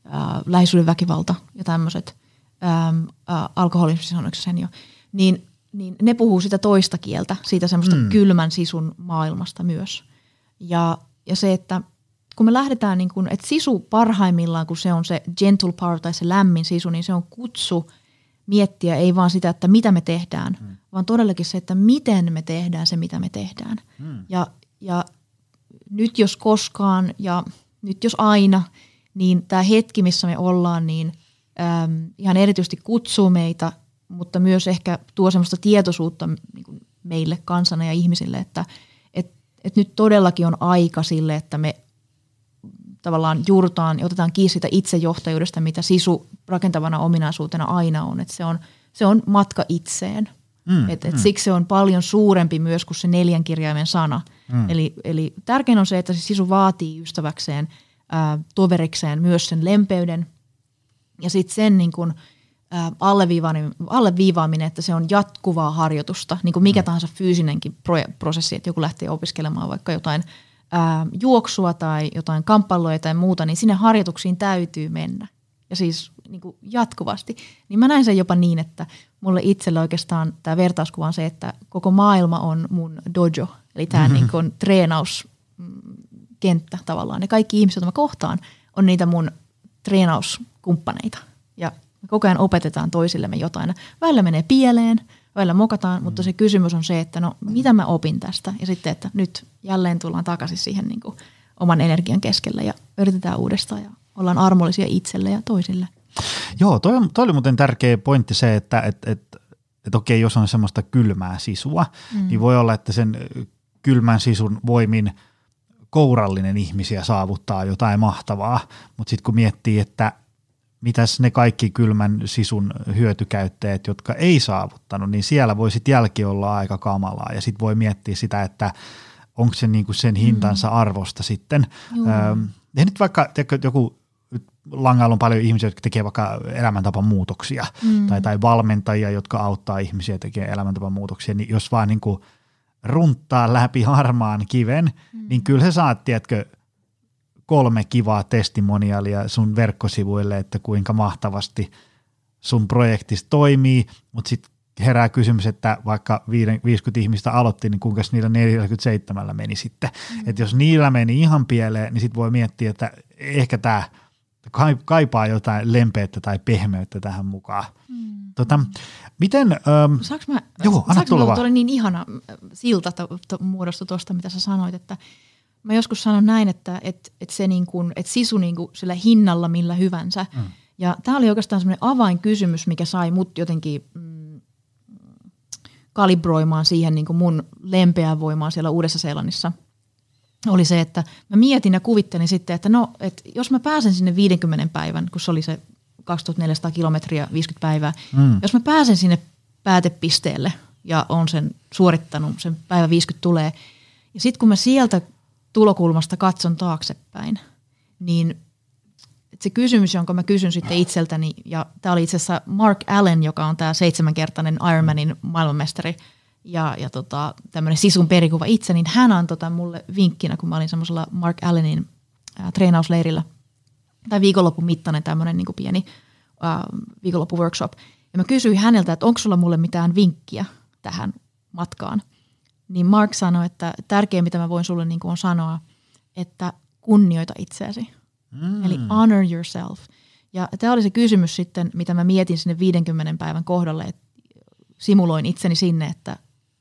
äh, lähisuuden väkivalta ja tämmöiset, ähm, äh, alkoholismi sanoiko sen jo, niin, niin ne puhuu sitä toista kieltä, siitä semmoista mm. kylmän sisun maailmasta myös. Ja, ja se, että kun me lähdetään, niin kun, että sisu parhaimmillaan, kun se on se gentle power tai se lämmin sisu, niin se on kutsu miettiä ei vaan sitä, että mitä me tehdään, mm. vaan todellakin se, että miten me tehdään se, mitä me tehdään. Mm. Ja, ja nyt jos koskaan ja nyt jos aina, niin tämä hetki, missä me ollaan, niin äm, ihan erityisesti kutsuu meitä, mutta myös ehkä tuo semmoista tietoisuutta niin kuin meille kansana ja ihmisille, että et, et nyt todellakin on aika sille, että me tavallaan juurtaan ja otetaan kiinni siitä itsejohtajuudesta, mitä sisu rakentavana ominaisuutena aina on. Että se, on se on matka itseen. Mm, et, et mm. Siksi se on paljon suurempi myös kuin se neljän kirjaimen sana. Mm. Eli, eli tärkein on se, että se sisu vaatii ystäväkseen, ää, toverikseen myös sen lempeyden ja sitten sen niin kun, alleviivaaminen, että se on jatkuvaa harjoitusta, niin kuin mikä mm. tahansa fyysinenkin pro- prosessi, että joku lähtee opiskelemaan vaikka jotain – ää, juoksua tai jotain kamppailuja tai muuta, niin sinne harjoituksiin täytyy mennä. Ja siis niin kuin jatkuvasti. Niin mä näen sen jopa niin, että mulle itselle oikeastaan tämä vertauskuva on se, että koko maailma on mun dojo. Eli tämä mm-hmm. niin kuin treenauskenttä tavallaan. Ja kaikki ihmiset, joita mä kohtaan, on niitä mun treenauskumppaneita. Ja me koko ajan opetetaan toisillemme jotain. Välillä menee pieleen, välillä mokataan, mutta se kysymys on se, että no mitä mä opin tästä ja sitten, että nyt jälleen tullaan takaisin siihen niin kuin oman energian keskelle ja yritetään uudestaan ja ollaan armollisia itselle ja toisille. Joo, toi, toi oli muuten tärkeä pointti se, että et, et, et okei, jos on semmoista kylmää sisua, mm. niin voi olla, että sen kylmän sisun voimin kourallinen ihmisiä saavuttaa jotain mahtavaa, mutta sitten kun miettii, että mitäs ne kaikki kylmän sisun hyötykäyttäjät, jotka ei saavuttanut, niin siellä voi sitten jälki olla aika kamalaa ja sitten voi miettiä sitä, että onko se niinku sen hintansa mm. arvosta sitten. Öö, ja nyt vaikka tiedätkö, joku langalla on paljon ihmisiä, jotka tekee vaikka elämäntapamuutoksia mm. tai, tai valmentajia, jotka auttaa ihmisiä tekemään elämäntapamuutoksia, niin jos vaan niin kuin runttaa läpi harmaan kiven, mm. niin kyllä sä saat, tiedätkö, kolme kivaa testimonialia sun verkkosivuille, että kuinka mahtavasti sun projektissa toimii, mutta sitten herää kysymys, että vaikka 50 ihmistä aloitti, niin kuinka niillä 47 meni sitten. Mm. Että jos niillä meni ihan pieleen, niin sitten voi miettiä, että ehkä tämä kaipaa jotain lempeyttä tai pehmeyttä tähän mukaan. Mm. Tota, miten... Ähm, saanko mä, joo, anna tulla vaan. niin ihana silta to, to, muodostui tuosta, mitä sä sanoit, että mä joskus sanon näin, että et, et se niin kuin, et sisu niin kuin sillä hinnalla millä hyvänsä. Mm. Ja tämä oli oikeastaan semmoinen avainkysymys, mikä sai mut jotenkin mm, kalibroimaan siihen niin kuin mun lempeään voimaan siellä Uudessa-Seelannissa – oli se, että mä mietin ja kuvittelin sitten, että no, että jos mä pääsen sinne 50 päivän, kun se oli se 2400 kilometriä 50 päivää, mm. jos mä pääsen sinne päätepisteelle ja on sen suorittanut, sen päivä 50 tulee, ja sitten kun mä sieltä tulokulmasta katson taaksepäin, niin se kysymys, jonka mä kysyn sitten itseltäni, ja tämä oli itse asiassa Mark Allen, joka on tämä seitsemänkertainen Ironmanin maailmanmestari – ja, ja tota, tämmöinen sisun perikuva itse, niin hän antoi tämän mulle vinkkinä, kun mä olin semmoisella Mark Allenin ää, treenausleirillä, tai viikonlopun mittainen tämmöinen niin pieni ää, viikonloppu-workshop. Ja mä kysyin häneltä, että onko sulla mulle mitään vinkkiä tähän matkaan. Niin Mark sanoi, että tärkein mitä mä voin sulle niin on sanoa, että kunnioita itseäsi. Mm. Eli honor yourself. Ja tämä oli se kysymys sitten, mitä mä mietin sinne 50 päivän kohdalle, että simuloin itseni sinne, että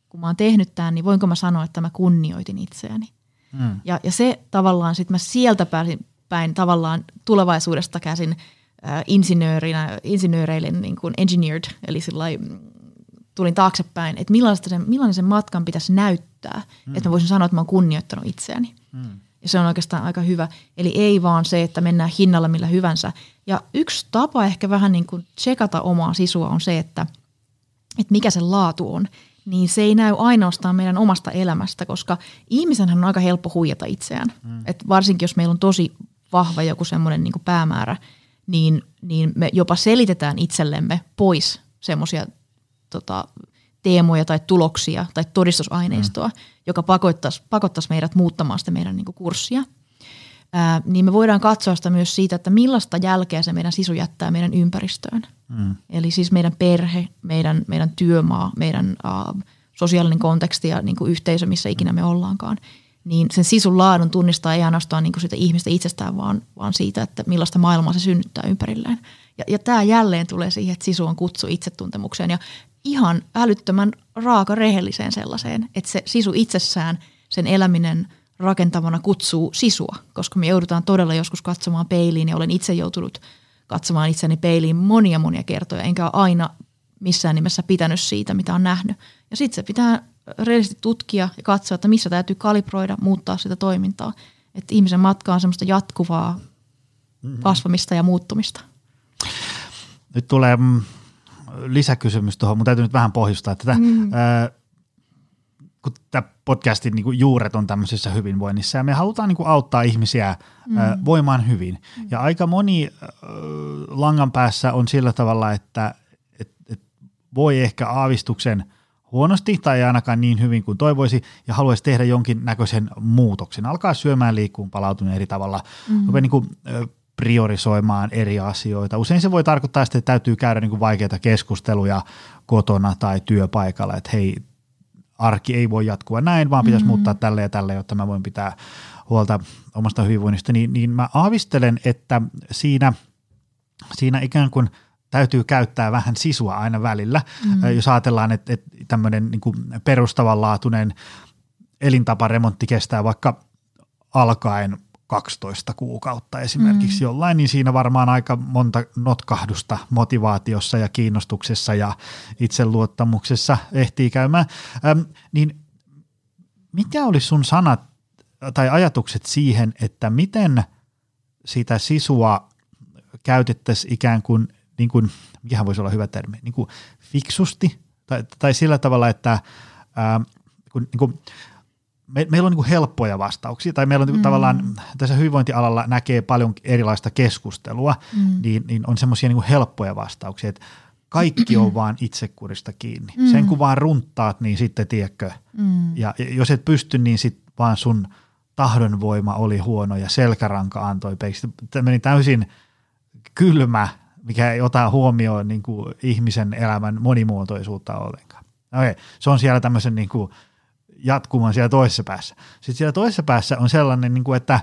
kun mä oon tehnyt tämän, niin voinko mä sanoa, että mä kunnioitin itseäni. Mm. Ja, ja se tavallaan, sitten mä sieltä pääsin päin tavallaan tulevaisuudesta käsin äh, insinöörinä, insinööreille niin kuin engineered, eli sillai, tulin taaksepäin, että millaista sen, millainen sen matkan pitäisi näyttää, mm. että mä voisin sanoa, että mä oon kunnioittanut itseäni. Mm. Ja se on oikeastaan aika hyvä. Eli ei vaan se, että mennään hinnalla millä hyvänsä. Ja yksi tapa ehkä vähän niin kuin tsekata omaa sisua on se, että, että mikä se laatu on niin se ei näy ainoastaan meidän omasta elämästä, koska ihmisenhän on aika helppo huijata itseään. Mm. Et varsinkin jos meillä on tosi vahva joku semmoinen niin päämäärä, niin, niin me jopa selitetään itsellemme pois semmoisia tota, teemoja tai tuloksia tai todistusaineistoa, mm. joka pakottaisi, pakottaisi meidät muuttamaan sitä meidän niin kurssia. Ää, niin me voidaan katsoa sitä myös siitä, että millaista jälkeä se meidän sisu jättää meidän ympäristöön. Mm. Eli siis meidän perhe, meidän, meidän työmaa, meidän uh, sosiaalinen konteksti ja niin kuin yhteisö, missä ikinä me ollaankaan. Niin sen sisun laadun tunnistaa ei ainoastaan niin kuin sitä ihmistä itsestään, vaan, vaan siitä, että millaista maailmaa se synnyttää ympärilleen. Ja, ja tämä jälleen tulee siihen, että sisu on kutsu itsetuntemukseen ja ihan älyttömän raaka rehelliseen sellaiseen, että se sisu itsessään, sen eläminen rakentavana kutsuu sisua, koska me joudutaan todella joskus katsomaan peiliin ja olen itse joutunut – katsomaan itseni peiliin monia monia kertoja, enkä ole aina missään nimessä pitänyt siitä, mitä on nähnyt. Ja sitten se pitää rehellisesti tutkia ja katsoa, että missä täytyy kalibroida, muuttaa sitä toimintaa. Että ihmisen matka on semmoista jatkuvaa mm-hmm. kasvamista ja muuttumista. Nyt tulee mm, lisäkysymys tuohon, mutta täytyy nyt vähän pohjustaa tätä. Mm. Äh, kun tämä podcastin niin kuin juuret on tämmöisessä hyvinvoinnissa ja me halutaan niin kuin auttaa ihmisiä mm. ö, voimaan hyvin. Mm. Ja aika moni ö, langan päässä on sillä tavalla, että et, et voi ehkä aavistuksen huonosti tai ainakaan niin hyvin kuin toivoisi ja haluaisi tehdä jonkin näköisen muutoksen. Alkaa syömään, liikkuun, palautunut eri tavalla, mm. niin kuin, ö, priorisoimaan eri asioita. Usein se voi tarkoittaa sitä, että täytyy käydä niin kuin vaikeita keskusteluja kotona tai työpaikalla, että hei, arki ei voi jatkua näin, vaan pitäisi mm-hmm. muuttaa tälle ja tälle, jotta mä voin pitää huolta omasta hyvinvoinnista, niin, niin mä aavistelen, että siinä, siinä ikään kuin täytyy käyttää vähän sisua aina välillä. Mm-hmm. Jos ajatellaan, että, että tämmöinen niin perustavanlaatuinen elintaparemontti kestää vaikka alkaen 12 kuukautta esimerkiksi mm. jollain, niin siinä varmaan aika monta notkahdusta motivaatiossa ja kiinnostuksessa ja itseluottamuksessa ehtii käymään. Ähm, niin mikä olisi sun sanat tai ajatukset siihen, että miten sitä sisua käytettäisiin ikään kuin, niin kuin mikähän voisi olla hyvä termi, niin kuin fiksusti tai, tai sillä tavalla, että ää, kun, niin kuin, me, meillä on niin helppoja vastauksia, tai meillä on niin mm. tavallaan tässä hyvinvointialalla näkee paljon erilaista keskustelua, mm. niin, niin on semmoisia niin helppoja vastauksia, että kaikki on vaan itsekurista kiinni. Mm. Sen kun vaan runttaat, niin sitten tiedätkö. Mm. Ja, ja jos et pysty, niin sitten vaan sun tahdonvoima oli huono ja selkäranka antoi peiksi. Tämä meni täysin kylmä, mikä ei ota huomioon niin kuin ihmisen elämän monimuotoisuutta ollenkaan. Okay. Se on siellä tämmöisen niin kuin jatkuman siellä toisessa päässä. Sitten siellä toisessa päässä on sellainen, niin kuin että,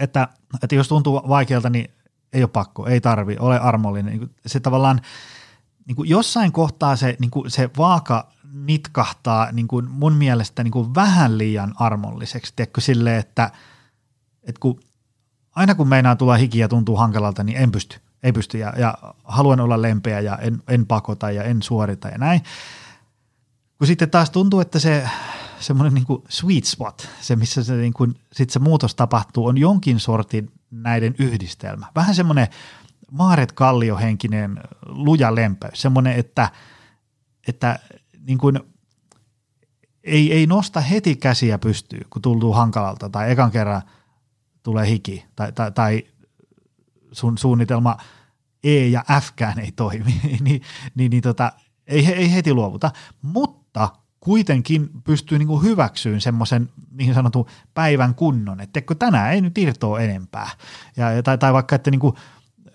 että, että jos tuntuu vaikealta, niin ei ole pakko, ei tarvi, ole armollinen. Niin se tavallaan niin kuin jossain kohtaa se, niin kuin se vaaka nitkahtaa niin kuin mun mielestä niin kuin vähän liian armolliseksi. Tiedätkö sille, että, että kun, aina kun meinaa tulla hiki ja tuntuu hankalalta, niin en pysty. Ei pysty ja, ja haluan olla lempeä ja en, en pakota ja en suorita ja näin. Kun sitten taas tuntuu, että se semmoinen niin kuin sweet spot, se missä se, niin kuin, sit se muutos tapahtuu, on jonkin sortin näiden yhdistelmä. Vähän semmoinen Maaret Kallio-henkinen luja lempeys, semmoinen, että, että niin kuin, ei, ei nosta heti käsiä pystyy, kun tuntuu hankalalta tai ekan kerran tulee hiki tai, tai, tai sun suunnitelma E ja Fkään ei toimi, niin, niin, niin tota, ei, ei heti luovuta, mutta kuitenkin pystyy niin hyväksyyn semmoisen niin sanotun päivän kunnon, että tänään ei nyt irtoa enempää. Ja, tai, tai vaikka, että niin kuin,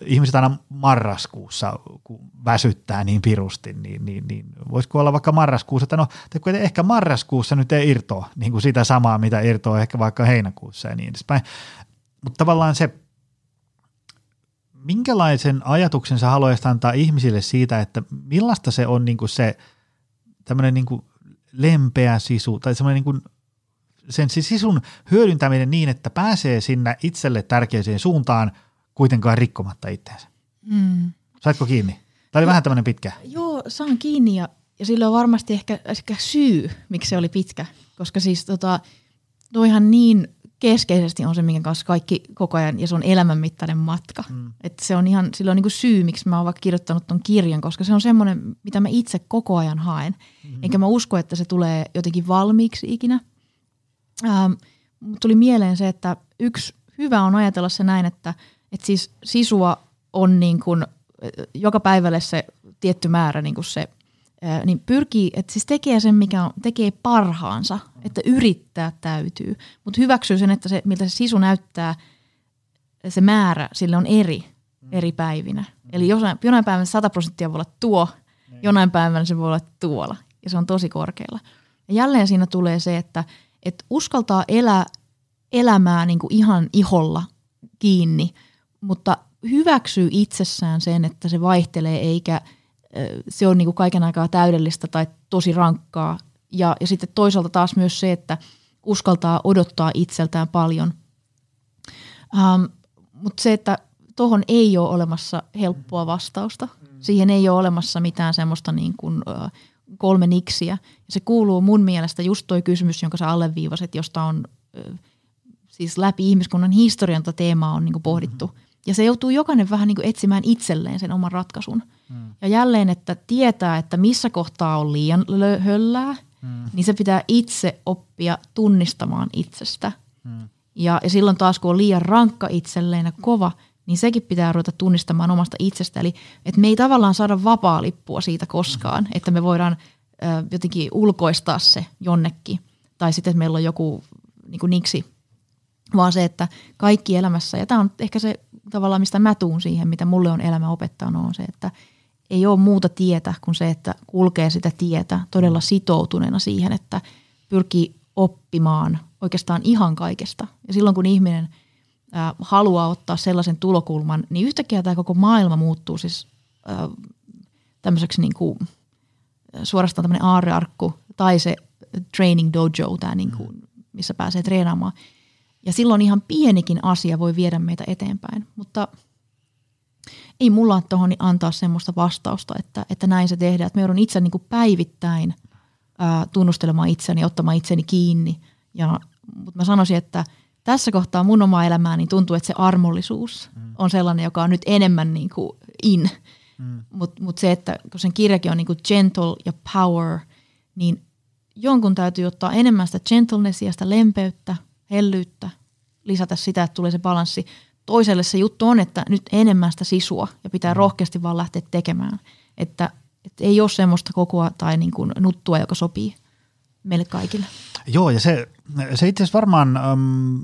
ihmiset aina marraskuussa, kun väsyttää niin pirusti, niin, niin, niin voisiko olla vaikka marraskuussa, että no te ehkä marraskuussa nyt ei irtoa niin kuin sitä samaa, mitä irtoa ehkä vaikka heinäkuussa ja niin edespäin. Mutta tavallaan se, minkälaisen ajatuksen sä haluaisit antaa ihmisille siitä, että millaista se on niin kuin se tämmöinen niin lempeä sisu tai semmoinen niin kuin sen sisun hyödyntäminen niin, että pääsee sinne itselle tärkeäseen suuntaan kuitenkaan rikkomatta itseänsä. Mm. Saitko kiinni? Tämä oli no, vähän tämmöinen pitkä. Joo, saan kiinni ja, ja sillä on varmasti ehkä, ehkä syy, miksi se oli pitkä. Koska siis tota, toihan niin keskeisesti on se, minkä kanssa kaikki koko ajan, ja se on elämänmittainen matka. Mm. Että se on ihan, sillä on niin syy, miksi mä oon vaikka kirjoittanut ton kirjan, koska se on semmoinen, mitä mä itse koko ajan haen. Mm-hmm. Enkä mä usko, että se tulee jotenkin valmiiksi ikinä. Ähm, tuli mieleen se, että yksi hyvä on ajatella se näin, että, että siis sisua on niin kuin, joka päivälle se tietty määrä niin kuin se niin pyrkii, että siis tekee sen, mikä on, tekee parhaansa, että yrittää täytyy, mutta hyväksyy sen, että se, miltä se sisu näyttää, se määrä, sille on eri eri päivinä. Eli jonain, jonain päivänä 100 prosenttia voi olla tuo, jonain päivänä se voi olla tuolla, ja se on tosi korkealla. Ja jälleen siinä tulee se, että, että uskaltaa elää elämää niin kuin ihan iholla kiinni, mutta hyväksyy itsessään sen, että se vaihtelee eikä – se on niin kuin kaiken aikaa täydellistä tai tosi rankkaa. Ja, ja sitten toisaalta taas myös se, että uskaltaa odottaa itseltään paljon. Ähm, Mutta se, että tuohon ei ole olemassa helppoa vastausta. Siihen ei ole olemassa mitään semmoista niin kuin, äh, kolme niksiä. Se kuuluu mun mielestä just toi kysymys, jonka sä alleviivasit, josta on äh, siis läpi ihmiskunnan historian teemaa on niin kuin pohdittu. Mm-hmm. Ja se joutuu jokainen vähän niin kuin etsimään itselleen sen oman ratkaisun. Mm. Ja jälleen, että tietää, että missä kohtaa on liian höllää, mm. niin se pitää itse oppia tunnistamaan itsestä. Mm. Ja, ja silloin taas, kun on liian rankka itselleen ja kova, niin sekin pitää ruveta tunnistamaan omasta itsestä. Eli että me ei tavallaan saada vapaa lippua siitä koskaan, mm. että me voidaan ö, jotenkin ulkoistaa se jonnekin. Tai sitten, että meillä on joku niin kuin niksi, vaan se, että kaikki elämässä, ja tämä on ehkä se tavallaan, mistä mä tuun siihen, mitä mulle on elämä opettanut, on se, että – ei ole muuta tietä kuin se, että kulkee sitä tietä todella sitoutuneena siihen, että pyrkii oppimaan oikeastaan ihan kaikesta. Ja silloin kun ihminen haluaa ottaa sellaisen tulokulman, niin yhtäkkiä tämä koko maailma muuttuu siis ää, tämmöiseksi niin kuin, suorastaan tämmöinen aarrearkku tai se training dojo, tämä niin kuin, missä pääsee treenaamaan. Ja silloin ihan pienikin asia voi viedä meitä eteenpäin. Mutta – ei mulla ole tuohon antaa semmoista vastausta, että, että näin se tehdään. Että me joudun itse niin kuin päivittäin ää, tunnustelemaan itseni, ottamaan itseni kiinni. Ja, mutta mä sanoisin, että tässä kohtaa mun omaa elämää niin tuntuu, että se armollisuus mm. on sellainen, joka on nyt enemmän niin kuin in. Mm. Mutta mut se, että kun sen kirjakin on niin kuin gentle ja power, niin jonkun täytyy ottaa enemmän sitä gentlenessia, sitä lempeyttä, hellyyttä, lisätä sitä, että tulee se balanssi. Toiselle se juttu on, että nyt enemmän sitä sisua ja pitää mm. rohkeasti vaan lähteä tekemään. Että, että ei ole semmoista kokoa tai niin kuin nuttua, joka sopii meille kaikille. Joo, ja se, se itse asiassa varmaan, um,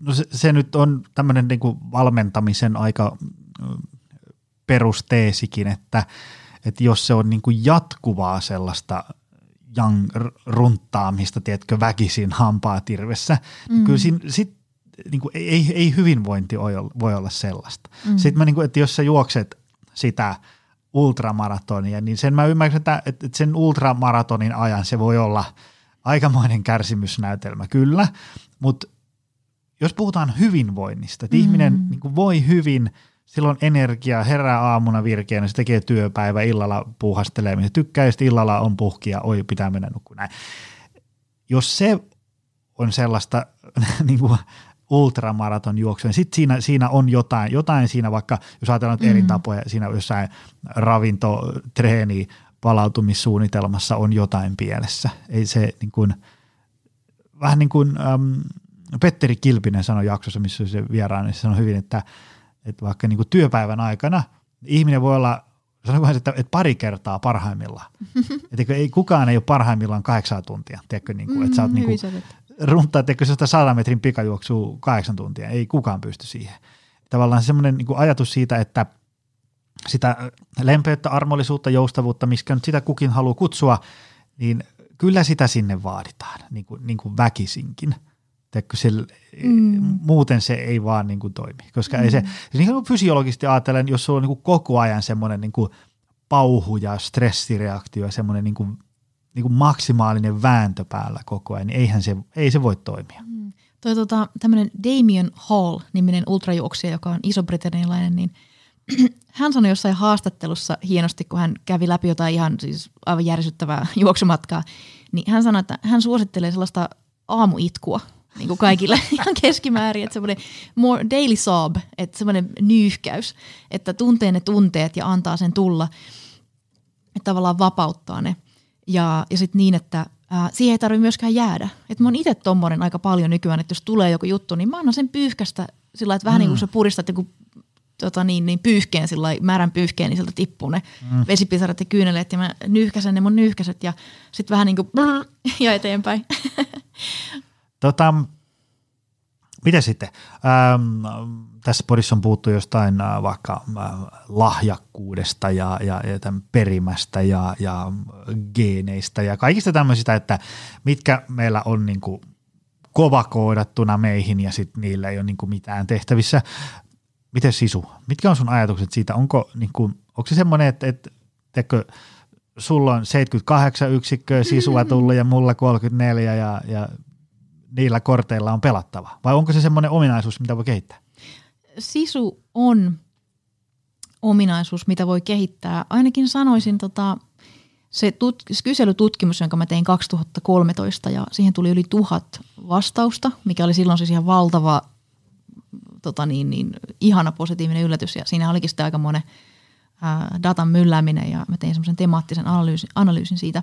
no se, se nyt on tämmöinen niin kuin valmentamisen aika perusteesikin, että, että jos se on niin kuin jatkuvaa sellaista jang runttaamista, tiedätkö, väkisin hampaa tirvessä, niin mm. kyllä siinä, sit, niin kuin, ei, ei hyvinvointi voi olla sellaista. Mm. Sitten mä, niin kuin, että jos sä juokset sitä ultramaratonia, niin sen mä ymmärrän, että, että sen ultramaratonin ajan se voi olla aikamoinen kärsimysnäytelmä, kyllä, mutta jos puhutaan hyvinvoinnista, että mm. ihminen niin kuin voi hyvin – silloin energiaa, herää aamuna virkeänä, se tekee työpäivä, illalla puuhastelee, se tykkää, ja illalla on puhkia, oi pitää mennä nukkumaan näin. Jos se on sellaista niin kuin ultramaraton juoksua, niin sitten siinä, siinä on jotain, jotain siinä vaikka, jos ajatellaan mm. eri tapoja, siinä jossain ravinto, treeni, palautumissuunnitelmassa on jotain pielessä. Ei se niin kuin, vähän niin kuin ähm, Petteri Kilpinen sanoi jaksossa, missä se vieraan, niin se sanoi hyvin, että – että vaikka niin kuin työpäivän aikana ihminen voi olla, sanotaan, että, että pari kertaa parhaimmillaan. että ei, kukaan ei ole parhaimmillaan kahdeksan tuntia, tiedätkö, niin kuin, että sä oot mm, niin kuin, runtaa, tiedätkö, sitä 100 metrin pikajuoksua kahdeksan tuntia, ei kukaan pysty siihen. Tavallaan semmoinen niin ajatus siitä, että sitä lempeyttä, armollisuutta, joustavuutta, miskä nyt sitä kukin haluaa kutsua, niin kyllä sitä sinne vaaditaan, niin kuin, niin kuin väkisinkin – Teekö sille, mm. muuten se ei vaan niin kuin toimi. Koska mm. ei se, siis niin kuin fysiologisesti ajatellen, jos sulla on niin kuin koko ajan semmoinen niin kuin pauhu ja stressireaktio ja semmoinen niin kuin, niin kuin maksimaalinen vääntö päällä koko ajan, niin eihän se, ei se voi toimia. Mm. Toi tota, tämmöinen Damien Hall-niminen ultrajuoksija, joka on iso-britannialainen, niin hän sanoi jossain haastattelussa hienosti, kun hän kävi läpi jotain ihan siis aivan järsyttävää juoksumatkaa, niin hän sanoi, että hän suosittelee sellaista aamuitkua, niin kuin kaikille ihan keskimäärin, että semmoinen more daily sob, että semmoinen nyyhkäys, että tuntee ne tunteet ja antaa sen tulla, että tavallaan vapauttaa ne. Ja, ja sitten niin, että ää, siihen ei tarvitse myöskään jäädä. Että mä oon itse tommonen aika paljon nykyään, että jos tulee joku juttu, niin mä annan sen pyyhkästä sillä että vähän niin kuin mm. sä puristat joku tota niin, niin pyyhkeen, sillä määrän pyyhkeen, niin sieltä tippuu ne mm. vesipisarat ja kyyneleet ja mä nyyhkäsen ne mun nyyhkäset ja sitten vähän niin kuin ja eteenpäin. Tota, Miten sitten? Ähm, tässä podissa on puhuttu jostain äh, vaikka äh, lahjakkuudesta ja, ja, ja tämän perimästä ja, ja geeneistä ja kaikista tämmöisistä, että mitkä meillä on niin kuin kovakoodattuna meihin ja sitten niillä ei ole niin kuin mitään tehtävissä. Miten sisu? Mitkä on sun ajatukset siitä? Onko, niin kuin, onko se semmoinen, että, että teikö, sulla on 78 yksikköä sisua tullut ja mulla 34 ja, ja niillä korteilla on pelattava? Vai onko se semmoinen ominaisuus, mitä voi kehittää? Sisu on ominaisuus, mitä voi kehittää. Ainakin sanoisin tota, se tut- kyselytutkimus, jonka mä tein 2013 ja siihen tuli yli tuhat vastausta, mikä oli silloin siis ihan valtava tota niin, niin, ihana positiivinen yllätys ja siinä olikin sitten aika monen ää, datan myllääminen ja mä tein semmoisen temaattisen analyysin, analyysin siitä.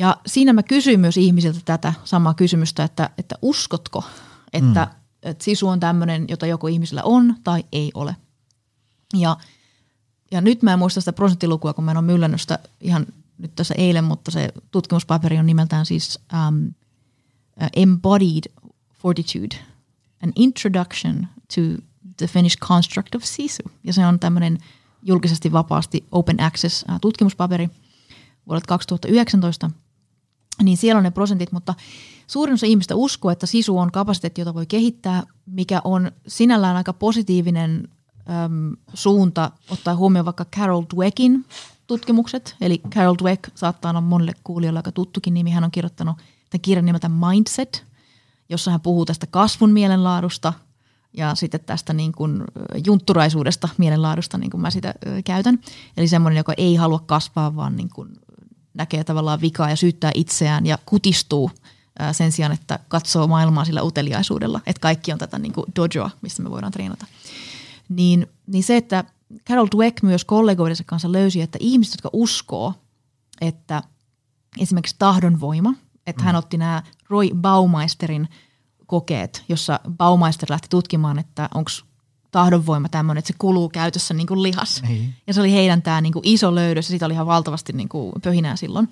Ja siinä mä kysyin myös ihmisiltä tätä samaa kysymystä, että, että uskotko, että, mm. että sisu on tämmöinen, jota joku ihmisellä on tai ei ole. Ja, ja nyt mä en muista sitä prosenttilukua, kun mä en ole myllännyt sitä ihan nyt tässä eilen, mutta se tutkimuspaperi on nimeltään siis um, Embodied Fortitude, an introduction to the Finnish construct of sisu. Ja se on tämmöinen julkisesti vapaasti open access uh, tutkimuspaperi vuodelta 2019 – niin siellä on ne prosentit, mutta suurin osa ihmistä uskoo, että sisu on kapasiteetti, jota voi kehittää, mikä on sinällään aika positiivinen äm, suunta ottaa huomioon vaikka Carol Dweckin tutkimukset. Eli Carol Dweck saattaa olla monelle kuulijoille aika tuttukin nimi. Hän on kirjoittanut tämän kirjan nimeltä Mindset, jossa hän puhuu tästä kasvun mielenlaadusta ja sitten tästä niin kuin juntturaisuudesta mielenlaadusta, niin kuin mä sitä käytän. Eli semmoinen, joka ei halua kasvaa, vaan niin kuin näkee tavallaan vikaa ja syyttää itseään ja kutistuu sen sijaan, että katsoo maailmaa sillä uteliaisuudella, että kaikki on tätä niin kuin dojoa, missä me voidaan treenata. Niin, niin se, että Carol Dweck myös kollegoidensa kanssa löysi, että ihmiset, jotka uskoo, että esimerkiksi tahdonvoima, että mm. hän otti nämä Roy Baumeisterin kokeet, jossa Baumeister lähti tutkimaan, että onko tahdonvoima tämmöinen, että se kuluu käytössä niin kuin lihas. Niin. Ja se oli heidän tämä niin kuin iso löydös ja siitä oli ihan valtavasti niin kuin pöhinää silloin.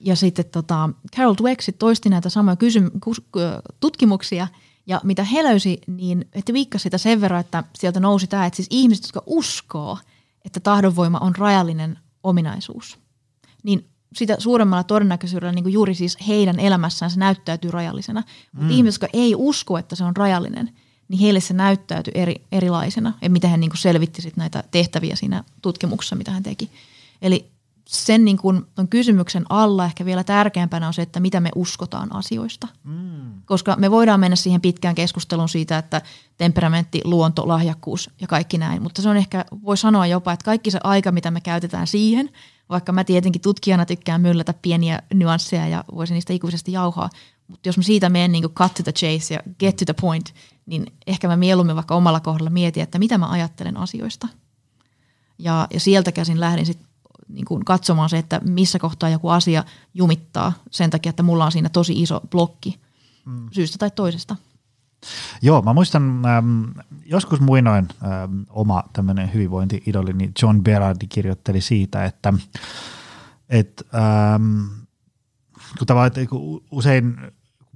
Ja sitten tota, Carol Dweck toisti näitä samoja kysym- tutkimuksia ja mitä he löysi, niin että viikkasi sitä sen verran, että sieltä nousi tämä, että siis ihmiset, jotka uskoo, että tahdonvoima on rajallinen ominaisuus, niin sitä suuremmalla todennäköisyydellä niin kuin juuri siis heidän elämässään se näyttäytyy rajallisena. Mutta mm. ihmiset, jotka ei usko, että se on rajallinen, niin heille se näyttäytyy eri, erilaisena. Ja mitä hän niin kuin selvitti sit näitä tehtäviä siinä tutkimuksessa, mitä hän teki. Eli sen niin kuin, ton kysymyksen alla ehkä vielä tärkeämpänä on se, että mitä me uskotaan asioista. Mm. Koska me voidaan mennä siihen pitkään keskusteluun siitä, että temperamentti, luonto, lahjakkuus ja kaikki näin. Mutta se on ehkä, voi sanoa jopa, että kaikki se aika, mitä me käytetään siihen, vaikka mä tietenkin tutkijana tykkään myllätä pieniä nyansseja ja voisin niistä ikuisesti jauhaa, mutta jos mä siitä menen niin cut to the chase ja get to the point, niin ehkä mä mieluummin vaikka omalla kohdalla mietin, että mitä mä ajattelen asioista. Ja, ja sieltä käsin lähdin sitten niin kuin katsomaan se, että missä kohtaa joku asia jumittaa sen takia, että mulla on siinä tosi iso blokki mm. syystä tai toisesta. Joo, mä muistan ähm, joskus muinoin ähm, oma tämmöinen hyvinvointi-idoli, niin John Berardi kirjoitteli siitä, että et, ähm, kun tavallaan, että usein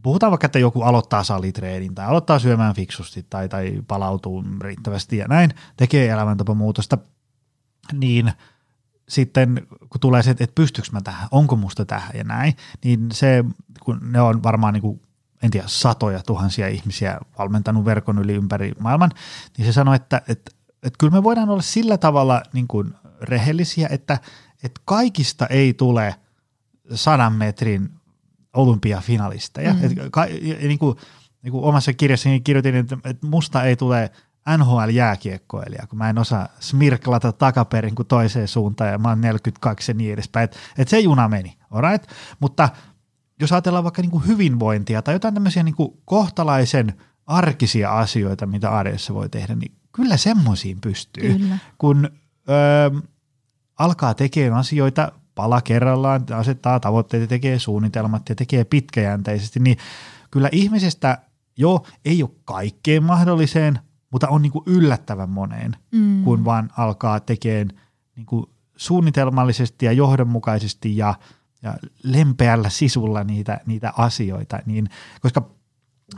puhutaan vaikka, että joku aloittaa salitreenin tai aloittaa syömään fiksusti tai, tai palautuu riittävästi ja näin, tekee elämäntapamuutosta, niin sitten kun tulee se, että pystyykö mä tähän, onko musta tähän ja näin, niin se, kun ne on varmaan niin kuin en tiedä, satoja tuhansia ihmisiä valmentanut verkon yli ympäri maailman, niin se sanoi, että, että, että kyllä me voidaan olla sillä tavalla niin kuin rehellisiä, että, että kaikista ei tule sadan metrin olympiafinalisteja. Mm. Että, ja, ja niin kuin, niin kuin omassa kirjassani kirjoitin, että, että musta ei tule NHL-jääkiekkoilija, kun mä en osaa smirklata takaperin kuin toiseen suuntaan ja mä oon 42 ja niin edespäin. Että et se juna meni, alright? Mutta – jos ajatellaan vaikka niin kuin hyvinvointia tai jotain tämmöisiä niin kuin kohtalaisen arkisia asioita, mitä arjessa voi tehdä, niin kyllä semmoisiin pystyy. Kyllä. Kun ö, alkaa tekemään asioita pala kerrallaan, asettaa tavoitteita, tekee suunnitelmat ja tekee pitkäjänteisesti, niin kyllä ihmisestä jo ei ole kaikkeen mahdolliseen, mutta on niin kuin yllättävän moneen, mm. kun vaan alkaa tekemään niin kuin suunnitelmallisesti ja johdonmukaisesti ja – ja lempeällä sisulla niitä, niitä asioita, niin, koska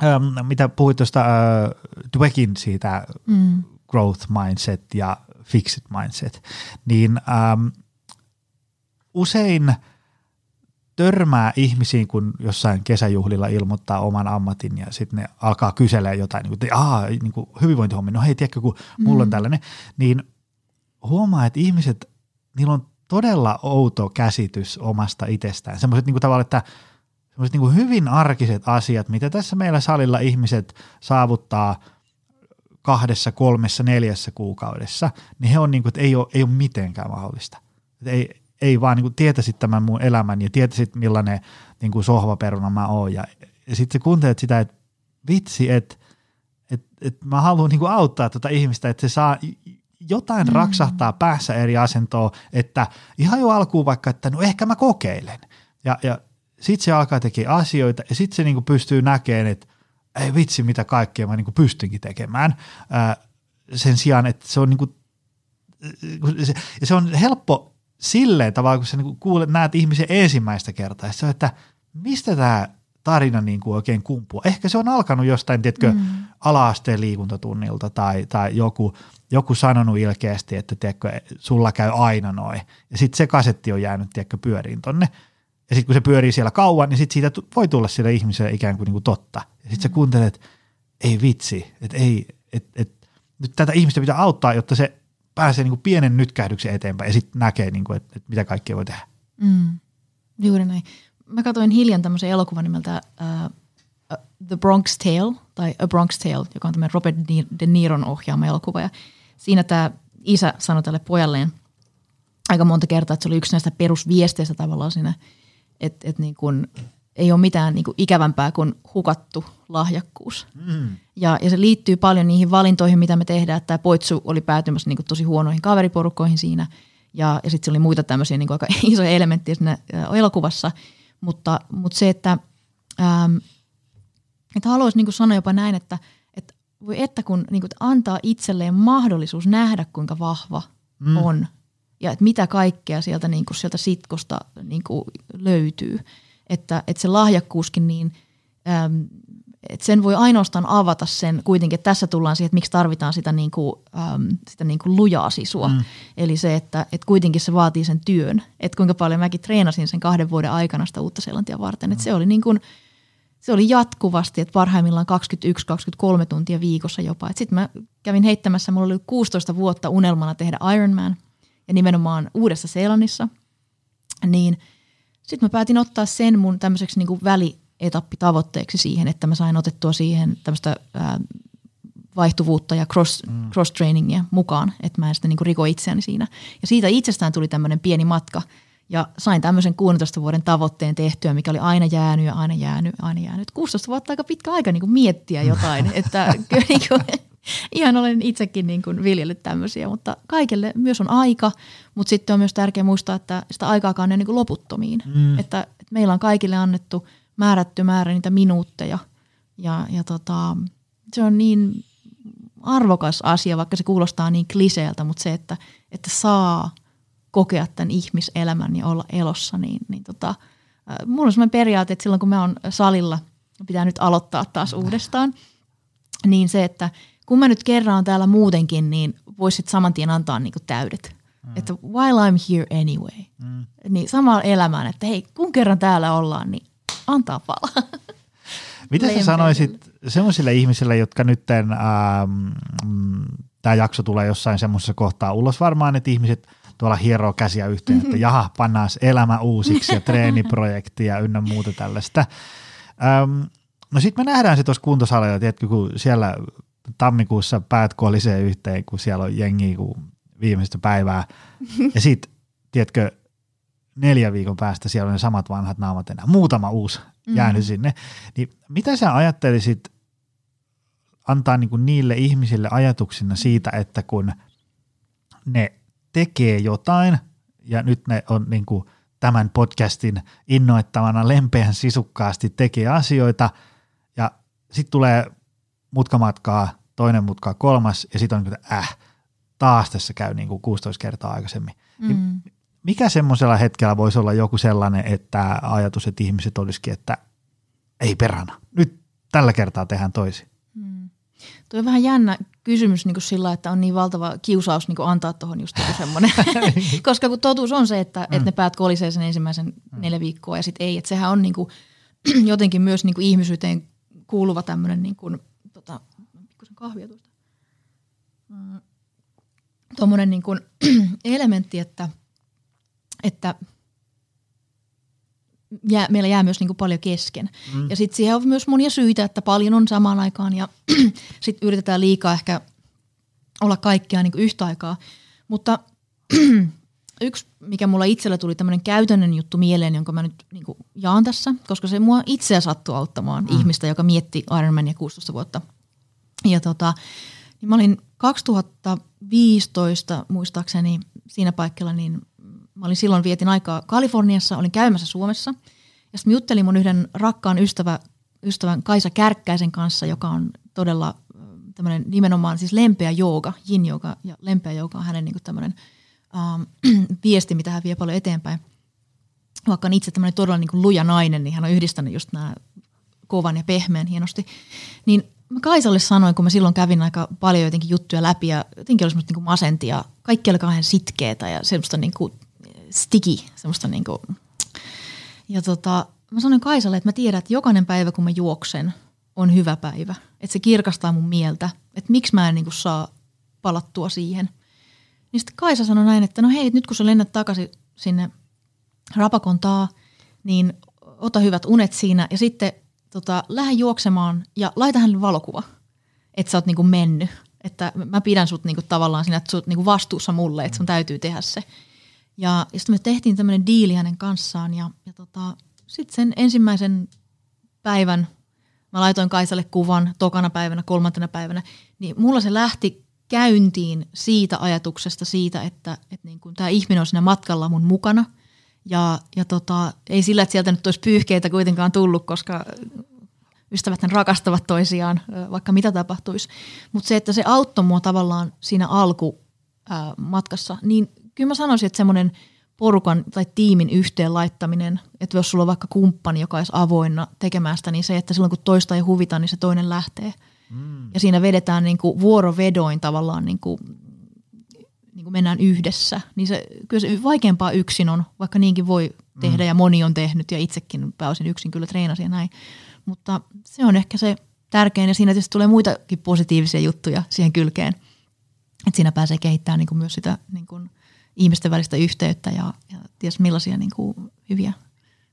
ähm, mitä puhuit tuosta äh, Dweckin siitä mm. growth mindset ja fixed mindset, niin ähm, usein törmää ihmisiin, kun jossain kesäjuhlilla ilmoittaa oman ammatin ja sitten ne alkaa kyselemään jotain, niin kuin, että niin kuin hyvinvointihommi, no hei, tiedätkö, kun mulla on mm. tällainen, niin huomaa, että ihmiset, niillä on todella outo käsitys omasta itsestään. Semmoiset niin tavallaan, että semmoiset niin hyvin arkiset asiat, mitä tässä meillä salilla ihmiset saavuttaa kahdessa, kolmessa, neljässä kuukaudessa, niin he on niin kuin, että ei ole, ei ole mitenkään mahdollista. Että ei, ei vaan niin kuin tietäisit tämän mun elämän ja tietäisit millainen niin kuin sohvaperuna mä oon. Ja, ja sitten sä kuuntelet sitä, että vitsi, että et, et mä haluan niin kuin auttaa tuota ihmistä, että se saa jotain mm. raksahtaa päässä eri asentoa, että ihan jo alkuun vaikka, että no ehkä mä kokeilen. Ja, ja sitten se alkaa tekemään asioita ja sitten se niinku pystyy näkemään, että ei vitsi mitä kaikkea mä niinku pystynkin tekemään. Ää, sen sijaan, että se on niinku, se, ja se on helppo silleen tavallaan, kun sä niinku kuulet, näet ihmisen ensimmäistä kertaa, on, että mistä tämä tarina niin kuin oikein kumpua. Ehkä se on alkanut jostain, tiedätkö, mm. ala-asteen liikuntatunnilta tai, tai joku, joku sanonut ilkeästi, että tiedätkö, sulla käy aina noin. Ja sitten se kasetti on jäänyt tiedätkö, pyöriin tonne. Ja sitten kun se pyörii siellä kauan, niin sitten siitä voi tulla sille ihmiselle ikään kuin, niin kuin totta. Ja sitten mm. sä kuuntelet, että ei vitsi, että ei, et, et, nyt tätä ihmistä pitää auttaa, jotta se pääsee niin kuin pienen nytkähdyksen eteenpäin ja sitten näkee, niin kuin, että, että mitä kaikkea voi tehdä. Mm. Juuri näin mä katsoin hiljan tämmöisen elokuvan nimeltä uh, The Bronx Tale, tai A Bronx Tale, joka on tämmöinen Robert De Niron ohjaama elokuva. Ja siinä tämä isä sanoi tälle pojalleen aika monta kertaa, että se oli yksi näistä perusviesteistä tavallaan siinä, että, että niin ei ole mitään niin kuin ikävämpää kuin hukattu lahjakkuus. Mm. Ja, ja se liittyy paljon niihin valintoihin, mitä me tehdään. Tämä Poitsu oli päätymässä niin kuin tosi huonoihin kaveriporukkoihin siinä – Ja, ja sitten oli muita tämmöisiä niin aika isoja elementtejä siinä elokuvassa. Mutta, mutta se, että, ähm, että haluaisin niin sanoa jopa näin, että, että voi että kun niin kuin, antaa itselleen mahdollisuus nähdä, kuinka vahva mm. on ja että mitä kaikkea sieltä, niin kuin, sieltä sitkosta niin kuin, löytyy. Että, että se lahjakkuuskin, niin äm, että sen voi ainoastaan avata sen kuitenkin, että tässä tullaan siihen, että miksi tarvitaan sitä, niin kuin, äm, sitä niin kuin lujaa sisua. Mm. Eli se, että, että kuitenkin se vaatii sen työn. Että kuinka paljon mäkin treenasin sen kahden vuoden aikana sitä uutta selantia varten. Että se oli niin kuin, se oli jatkuvasti, että parhaimmillaan 21-23 tuntia viikossa jopa. Sitten mä kävin heittämässä, mulla oli 16 vuotta unelmana tehdä Ironman ja nimenomaan Uudessa Seelannissa. Niin sitten mä päätin ottaa sen mun tämmöiseksi niin välietappitavoitteeksi siihen, että mä sain otettua siihen tämmöistä ää, vaihtuvuutta ja cross, mm. cross-trainingia mukaan, että mä en sitten niin riko itseäni siinä. Ja siitä itsestään tuli tämmöinen pieni matka – ja sain tämmöisen 16 vuoden tavoitteen tehtyä, mikä oli aina jäänyt ja aina jäänyt, aina jäänyt. 16 vuotta aika pitkä aika niin miettiä jotain, että kyllä niin kuin, ihan olen itsekin niin kuin viljellyt tämmöisiä, mutta kaikille myös on aika, mutta sitten on myös tärkeää muistaa, että sitä aikaakaan ei niin kuin loputtomiin. Mm. Että, että meillä on kaikille annettu määrätty määrä niitä minuutteja ja, ja tota, se on niin arvokas asia, vaikka se kuulostaa niin kliseeltä, mutta se, että, että saa – kokea tämän ihmiselämän ja olla elossa, niin, niin tota, äh, mulla on sellainen periaate, että silloin kun mä oon salilla, pitää nyt aloittaa taas uudestaan, niin se, että kun mä nyt kerran on täällä muutenkin, niin voisit saman tien antaa niinku täydet. Mm. Että while I'm here anyway. Mm. Niin samalla elämään, että hei, kun kerran täällä ollaan, niin antaa pala. Mitä sä sanoisit semmoisille ihmisille, jotka nyt ähm, tämä jakso tulee jossain semmoisessa kohtaa ulos varmaan, että ihmiset – tuolla hieroo käsiä yhteen, että jaha, pannaan elämä uusiksi ja treeniprojektia ynnä muuta tällaista. Öm, no sitten me nähdään se tuossa kuntosalilla, tiedätkö, kun siellä tammikuussa päät kolisee yhteen, kun siellä on jengi kuin viimeistä päivää. Ja sitten, tiedätkö, neljä viikon päästä siellä on ne samat vanhat naamat enää. Muutama uusi jäänyt mm. sinne. Niin mitä sä ajattelisit antaa niin kuin niille ihmisille ajatuksina siitä, että kun ne tekee jotain, ja nyt ne on niin kuin tämän podcastin innoittavana lempeän sisukkaasti tekee asioita, ja sitten tulee mutkamatkaa, toinen mutka, kolmas, ja sitten on niin kuin, äh, taas tässä käy niin kuin 16 kertaa aikaisemmin. Niin mm. Niin mikä semmoisella hetkellä voisi olla joku sellainen, että ajatus, että ihmiset olisikin, että ei perhana, nyt tällä kertaa tehdään toisin? Tuo on vähän jännä kysymys niin kuin sillä, että on niin valtava kiusaus niin kuin antaa tuohon just joku semmoinen. Koska kun totuus on se, että, mm. että ne päät kolisee sen ensimmäisen mm. neljä viikkoa ja sitten ei. Että sehän on niin kuin, jotenkin myös niin kuin ihmisyyteen kuuluva tämmöinen niin kuin, tota, pikkusen kahvia tuosta. Mm. Tuommoinen niin kuin elementti, että, että – jää, meillä jää myös niin kuin paljon kesken. Mm. Ja sitten siihen on myös monia syitä, että paljon on samaan aikaan ja sitten yritetään liikaa ehkä olla kaikkea niin kuin yhtä aikaa. Mutta yksi, mikä mulla itsellä tuli tämmöinen käytännön juttu mieleen, jonka mä nyt niin kuin jaan tässä, koska se mua itseä sattuu auttamaan mm. ihmistä, joka mietti Ironmania 16 vuotta. Ja tota, niin mä olin 2015 muistaakseni siinä paikalla, niin mä olin silloin vietin aikaa Kaliforniassa, olin käymässä Suomessa. Ja sitten juttelin mun yhden rakkaan ystävä, ystävän Kaisa Kärkkäisen kanssa, joka on todella tämmöinen nimenomaan siis lempeä jooga, yin jooga ja lempeä jooga on hänen niin tämmöinen ähm, viesti, mitä hän vie paljon eteenpäin. Vaikka on itse tämmöinen todella niin luja nainen, niin hän on yhdistänyt just nämä kovan ja pehmeän hienosti. Niin mä Kaisalle sanoin, kun mä silloin kävin aika paljon jotenkin juttuja läpi ja jotenkin oli semmoista niin masenti ja kaikki oli kauhean sitkeetä ja semmoista niin kuin sticky, semmoista niinku. Ja tota, mä sanoin Kaisalle, että mä tiedän, että jokainen päivä kun mä juoksen on hyvä päivä. Että se kirkastaa mun mieltä, että miksi mä en niinku saa palattua siihen. Niin sitten Kaisa sanoi näin, että no hei, nyt kun sä lennät takaisin sinne rapakontaa, niin ota hyvät unet siinä ja sitten tota, lähde juoksemaan ja laita hänelle valokuva, että sä oot niinku mennyt. Että mä pidän sut niinku tavallaan siinä, että sä oot niinku vastuussa mulle, että sun täytyy tehdä se. Ja, ja sitten me tehtiin tämmöinen diili hänen kanssaan ja, ja tota, sitten sen ensimmäisen päivän mä laitoin Kaisalle kuvan tokana päivänä, kolmantena päivänä, niin mulla se lähti käyntiin siitä ajatuksesta siitä, että, että niin tämä ihminen on siinä matkalla mun mukana. Ja, ja tota, ei sillä, että sieltä nyt olisi pyyhkeitä kuitenkaan tullut, koska ystävät rakastavat toisiaan, vaikka mitä tapahtuisi. Mutta se, että se auttoi mua tavallaan siinä alkumatkassa, niin kyllä mä sanoisin, että semmoinen porukan tai tiimin yhteen laittaminen, että jos sulla on vaikka kumppani, joka olisi avoinna tekemään sitä, niin se, että silloin kun toista ei huvita, niin se toinen lähtee. Mm. Ja siinä vedetään niin kuin vuorovedoin tavallaan, niin kuin, niin kuin mennään yhdessä. Niin se, kyllä se vaikeampaa yksin on, vaikka niinkin voi tehdä mm. ja moni on tehnyt ja itsekin pääosin yksin kyllä treenasin ja näin. Mutta se on ehkä se tärkein ja siinä tietysti tulee muitakin positiivisia juttuja siihen kylkeen. Että siinä pääsee kehittämään niin kuin myös sitä niin kuin ihmisten välistä yhteyttä ja, ja ties millaisia niin kuin hyviä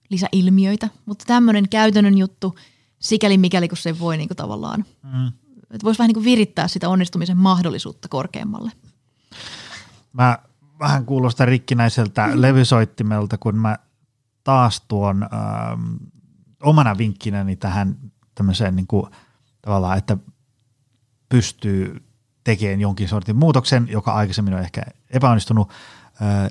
lisäilmiöitä. Mutta tämmöinen käytännön juttu, sikäli mikäli kun se voi niin kuin tavallaan, mm. että voisi vähän niin kuin virittää sitä onnistumisen mahdollisuutta korkeammalle. Mä vähän kuulostan rikkinäiseltä mm. levysoittimelta, kun mä taas tuon ähm, omana vinkkinäni tähän tämmöiseen niin kuin, tavallaan, että pystyy tekemään jonkin sortin muutoksen, joka aikaisemmin on ehkä epäonnistunut,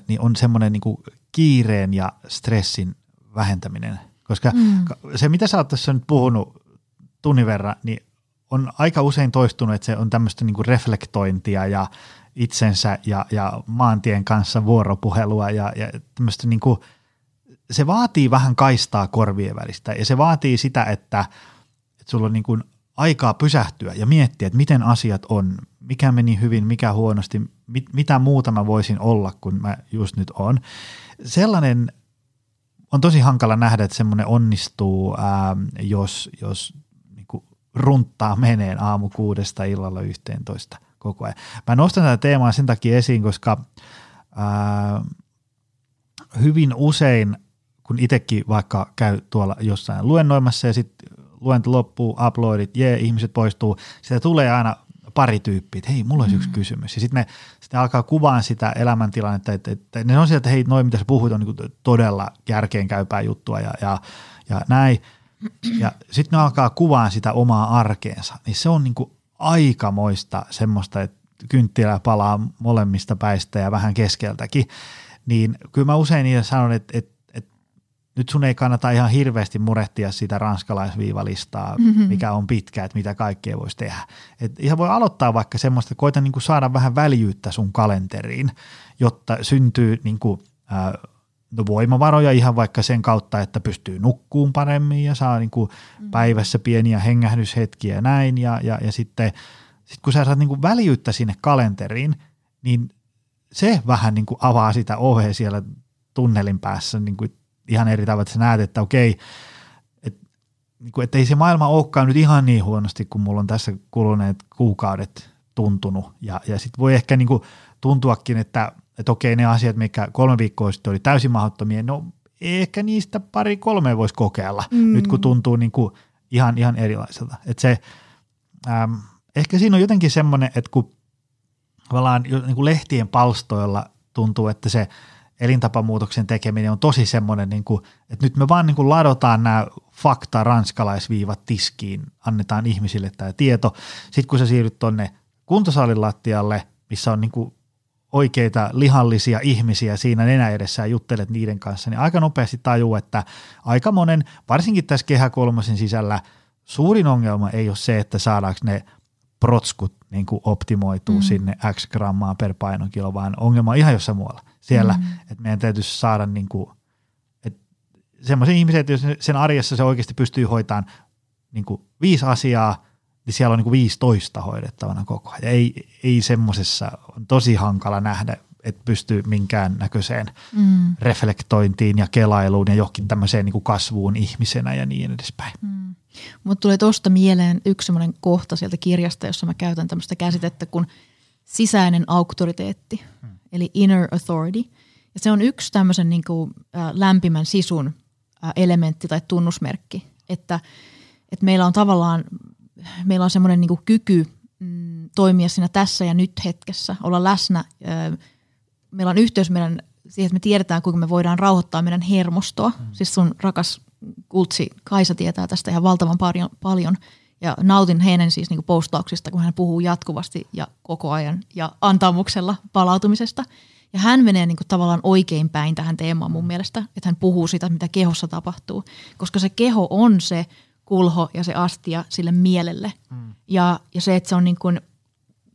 niin on semmoinen niin kiireen ja stressin vähentäminen. Koska mm. se, mitä sä oot tässä nyt puhunut tunnin verran, niin on aika usein toistunut, että se on tämmöistä niin reflektointia ja itsensä ja, ja maantien kanssa vuoropuhelua ja, ja tämmöistä niin kuin – se vaatii vähän kaistaa korvien välistä ja se vaatii sitä, että, että sulla on niin kuin aikaa pysähtyä ja miettiä, että miten asiat on, mikä meni hyvin, mikä huonosti, mit, mitä muuta mä voisin olla kuin mä just nyt on. Sellainen on tosi hankala nähdä, että semmoinen onnistuu, ää, jos, jos niin kuin runttaa meneen aamu kuudesta illalla yhteentoista koko ajan. Mä nostan tätä teemaa sen takia esiin, koska ää, hyvin usein – kun itsekin vaikka käy tuolla jossain luennoimassa ja sitten luento loppuu, uploadit, jee, ihmiset poistuu, sieltä tulee aina pari tyyppiä, että hei, mulla olisi mm. yksi kysymys. Ja sitten ne, sit ne alkaa kuvaan sitä elämäntilannetta, että, että ne on sieltä, että hei, noin mitä sä puhuit on niin todella järkeenkäypää juttua ja, ja, ja näin. Ja sitten ne alkaa kuvaan sitä omaa arkeensa, niin se on niin kuin aikamoista semmoista, että kynttilä palaa molemmista päistä ja vähän keskeltäkin. Niin kyllä mä usein niille sanon, että, että nyt sun ei kannata ihan hirveästi murehtia sitä ranskalaisviivalistaa, mm-hmm. mikä on pitkä, että mitä kaikkea voisi tehdä. Et ihan voi aloittaa vaikka semmoista, että koita niin kuin saada vähän väljyyttä sun kalenteriin, jotta syntyy niin kuin, äh, no voimavaroja ihan vaikka sen kautta, että pystyy nukkuun paremmin ja saa niin kuin mm-hmm. päivässä pieniä hengähdyshetkiä ja näin. Ja, ja, ja sitten sit kun sä saat niin kuin väljyyttä sinne kalenteriin, niin se vähän niin kuin avaa sitä ohjea siellä tunnelin päässä, niin kuin ihan eri tavalla, että sä näet, että okei, et, niin kuin, että ei se maailma olekaan nyt ihan niin huonosti, kuin mulla on tässä kuluneet kuukaudet tuntunut. Ja, ja sitten voi ehkä niin kuin tuntuakin, että, että okei ne asiat, mikä kolme viikkoa sitten oli täysin mahdottomia, no ehkä niistä pari kolme voisi kokeilla, mm. nyt kun tuntuu niin kuin ihan, ihan erilaiselta. Että se, äm, ehkä siinä on jotenkin semmoinen, että kun tavallaan niin kuin lehtien palstoilla tuntuu, että se – elintapamuutoksen tekeminen on tosi semmoinen, niin kuin, että nyt me vaan niin kuin ladotaan nämä fakta ranskalaisviivat tiskiin, annetaan ihmisille tämä tieto. Sitten kun sä siirryt tuonne kuntosalin lattialle, missä on niin kuin oikeita lihallisia ihmisiä siinä nenä edessä ja juttelet niiden kanssa, niin aika nopeasti tajuu, että aika monen, varsinkin tässä kehä kolmosen sisällä, suurin ongelma ei ole se, että saadaanko ne protskut niin kuin optimoituu mm. sinne x grammaa per painokilo, vaan ongelma on ihan jossain muualla siellä, mm. että meidän täytyisi saada niin kuin, että semmoisia ihmisiä, että jos sen arjessa se oikeasti pystyy hoitamaan niin kuin viisi asiaa, niin siellä on niin kuin 15 hoidettavana koko ajan. Ei, ei semmoisessa, on tosi hankala nähdä, että pystyy minkään näköiseen mm. reflektointiin ja kelailuun ja johonkin tämmöiseen niin kuin kasvuun ihmisenä ja niin edespäin. Mm. Mutta tulee tuosta mieleen yksi semmoinen kohta sieltä kirjasta, jossa mä käytän tämmöistä käsitettä kuin sisäinen auktoriteetti. Mm eli inner authority. Ja se on yksi tämmöisen niin kuin, lämpimän sisun elementti tai tunnusmerkki, että, että meillä on tavallaan meillä on semmoinen niin kyky mm, toimia siinä tässä ja nyt hetkessä, olla läsnä. Meillä on yhteys meidän siihen, että me tiedetään, kuinka me voidaan rauhoittaa meidän hermostoa. Mm. Siis sun rakas kultsi Kaisa tietää tästä ihan valtavan paljon. paljon. Ja nautin heidän siis niin postauksista, kun hän puhuu jatkuvasti ja koko ajan ja antamuksella palautumisesta. Ja hän menee niin kuin tavallaan oikein päin tähän teemaan mun mielestä, että hän puhuu sitä, mitä kehossa tapahtuu. Koska se keho on se kulho ja se astia sille mielelle. Mm. Ja, ja se, että se on niin kuin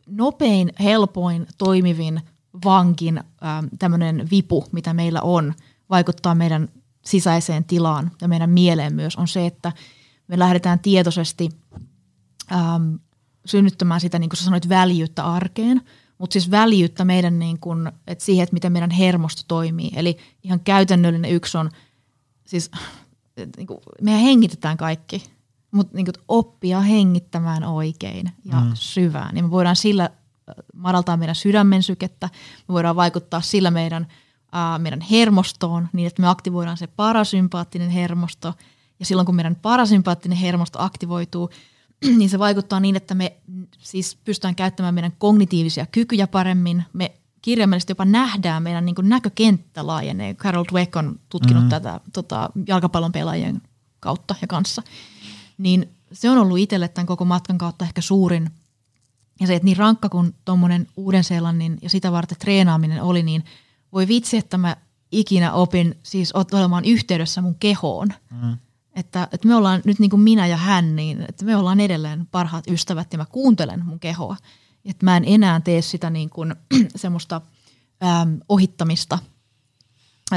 nopein, helpoin, toimivin vankin ähm, tämmöinen vipu, mitä meillä on, vaikuttaa meidän sisäiseen tilaan ja meidän mieleen myös, on se, että me lähdetään tietoisesti ähm, synnyttämään sitä, niin kuin sä sanoit, väljyyttä arkeen, mutta siis väljyyttä meidän niin kuin, että siihen, että miten meidän hermosto toimii. Eli ihan käytännöllinen yksi on, siis niin kuin, mehän hengitetään kaikki, mutta niin kuin, oppia hengittämään oikein ja mm. syvään. Niin me voidaan sillä madaltaa meidän sydämen sykettä, me voidaan vaikuttaa sillä meidän, ää, meidän hermostoon niin, että me aktivoidaan se parasympaattinen hermosto. Ja silloin kun meidän parasympaattinen hermosto aktivoituu, niin se vaikuttaa niin, että me siis pystytään käyttämään meidän kognitiivisia kykyjä paremmin. Me kirjaimellisesti jopa nähdään, meidän niin näkökenttä laajenee. Carol Dweck on tutkinut mm. tätä tota, jalkapallon pelaajien kautta ja kanssa. Niin se on ollut itselle tämän koko matkan kautta ehkä suurin – ja se, että niin rankka kuin tuommoinen Uuden-Seelannin ja sitä varten treenaaminen oli, niin voi vitsi, että mä ikinä opin siis olemaan yhteydessä mun kehoon. Mm. Että, että me ollaan nyt niin kuin minä ja hän, niin että me ollaan edelleen parhaat ystävät ja mä kuuntelen mun kehoa. Että mä en enää tee sitä niin kuin semmoista äm, ohittamista –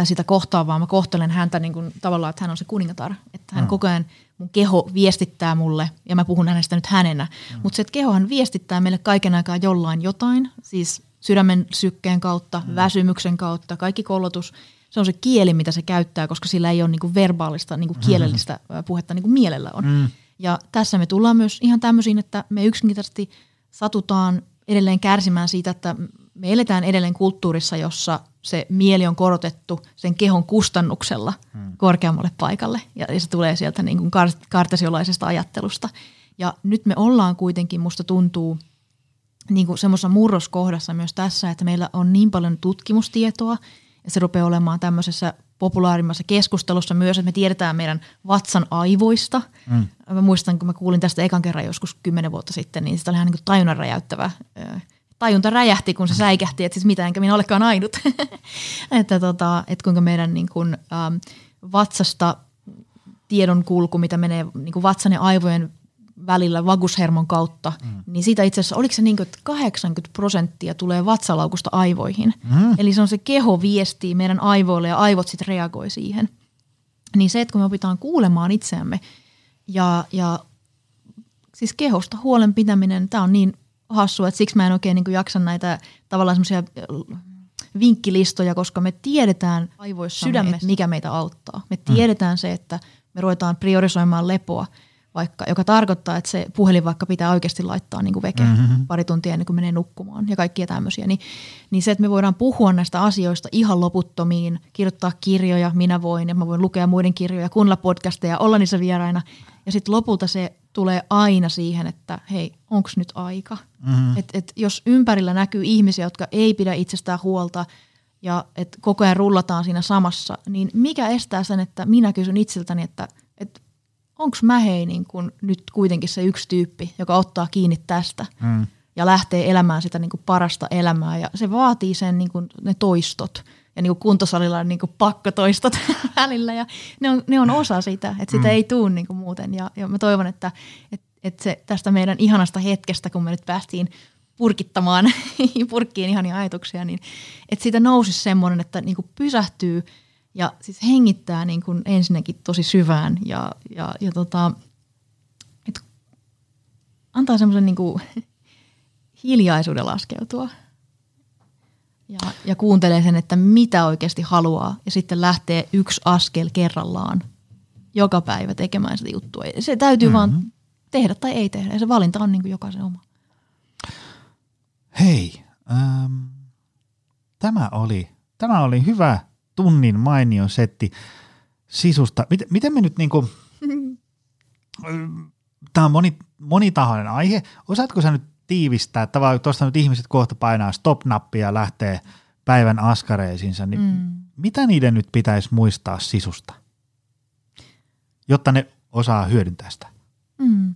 sitä kohtaa, vaan mä kohtelen häntä niin kuin, tavallaan, että hän on se kuningatar. Että hän mm. koko ajan, mun keho viestittää mulle, ja mä puhun hänestä nyt hänenä. Mm. Mutta se, että kehohan viestittää meille kaiken aikaa jollain jotain, siis sydämen sykkeen kautta, mm. väsymyksen kautta, kaikki kollotus. Se on se kieli, mitä se käyttää, koska sillä ei ole niin kuin verbaalista, niin kuin kielellistä mm. puhetta niin kuin mielellä on. Mm. Ja tässä me tullaan myös ihan tämmöisiin, että me yksinkertaisesti satutaan edelleen kärsimään siitä, että me eletään edelleen kulttuurissa, jossa se mieli on korotettu sen kehon kustannuksella hmm. korkeammalle paikalle. Ja, ja se tulee sieltä niin kuin kartesiolaisesta ajattelusta. Ja nyt me ollaan kuitenkin, musta tuntuu, niin kuin semmoisessa murroskohdassa myös tässä, että meillä on niin paljon tutkimustietoa, ja se rupeaa olemaan tämmöisessä populaarimmassa keskustelussa myös, että me tiedetään meidän vatsan aivoista. Mm. Mä muistan, kun mä kuulin tästä ekan kerran joskus kymmenen vuotta sitten, niin sitä oli ihan niin kuin tajunnan räjäyttävä tajunta räjähti, kun se säikähti, että siis mitä, enkä minä olekaan ainut. että, tota, että kuinka meidän niin kuin, ähm, vatsasta tiedon kulku, mitä menee niin kuin vatsan ja aivojen välillä vagushermon kautta, mm. niin siitä itse asiassa, oliko se niin kuin, että 80 prosenttia tulee vatsalaukusta aivoihin. Mm. Eli se on se keho viestii meidän aivoille ja aivot sitten reagoi siihen. Niin se, että kun me opitaan kuulemaan itseämme ja, ja siis kehosta huolen pitäminen, tämä on niin hassu, että siksi mä en oikein niin kuin jaksa näitä tavallaan semmoisia äh, vinkkilistoja, koska me tiedetään aivoissa sydämessä, mikä meitä auttaa. Me mm. tiedetään mm. se, että me ruvetaan priorisoimaan lepoa, vaikka, joka tarkoittaa, että se puhelin vaikka pitää oikeasti laittaa niin kuin veke mm-hmm. pari tuntia ennen kuin menee nukkumaan ja kaikkia tämmöisiä. Niin, niin se, että me voidaan puhua näistä asioista ihan loputtomiin, kirjoittaa kirjoja, minä voin ja mä voin lukea muiden kirjoja, kuunnella podcasteja, olla niissä vieraina. Ja sitten lopulta se tulee aina siihen, että hei, onko nyt aika? Mm-hmm. Et, et jos ympärillä näkyy ihmisiä, jotka ei pidä itsestään huolta ja että koko ajan rullataan siinä samassa, niin mikä estää sen, että minä kysyn itseltäni, että, että onko mä hei niin kun nyt kuitenkin se yksi tyyppi, joka ottaa kiinni tästä mm. ja lähtee elämään sitä niin parasta elämää ja se vaatii sen niin kun, ne toistot ja niin kuin kuntosalilla on niin kuin pakkotoistot välillä ja ne on, ne on osa sitä, että sitä mm. ei tule niin kuin muuten ja, ja mä toivon, että, että, että se tästä meidän ihanasta hetkestä, kun me nyt päästiin purkittamaan purkkiin ihania ajatuksia, niin että siitä nousisi semmoinen, että niin kuin pysähtyy ja siis hengittää niin kuin ensinnäkin tosi syvään ja, ja, ja tota, että antaa semmoisen niin kuin hiljaisuuden laskeutua – ja, ja kuuntelee sen, että mitä oikeasti haluaa ja sitten lähtee yksi askel kerrallaan joka päivä tekemään sitä juttua. Se täytyy mm-hmm. vaan tehdä tai ei tehdä ja se valinta on niin kuin jokaisen oma. Hei, ähm, tämä, oli, tämä oli hyvä tunnin mainio setti sisusta. Miten, miten me nyt niin kuin, tämä on moni, monitahoinen aihe. Osaatko sä nyt tiivistää, että tuosta nyt ihmiset kohta painaa stop-nappia ja lähtee päivän askareisiinsa, niin mm. mitä niiden nyt pitäisi muistaa sisusta, jotta ne osaa hyödyntää sitä? Mm.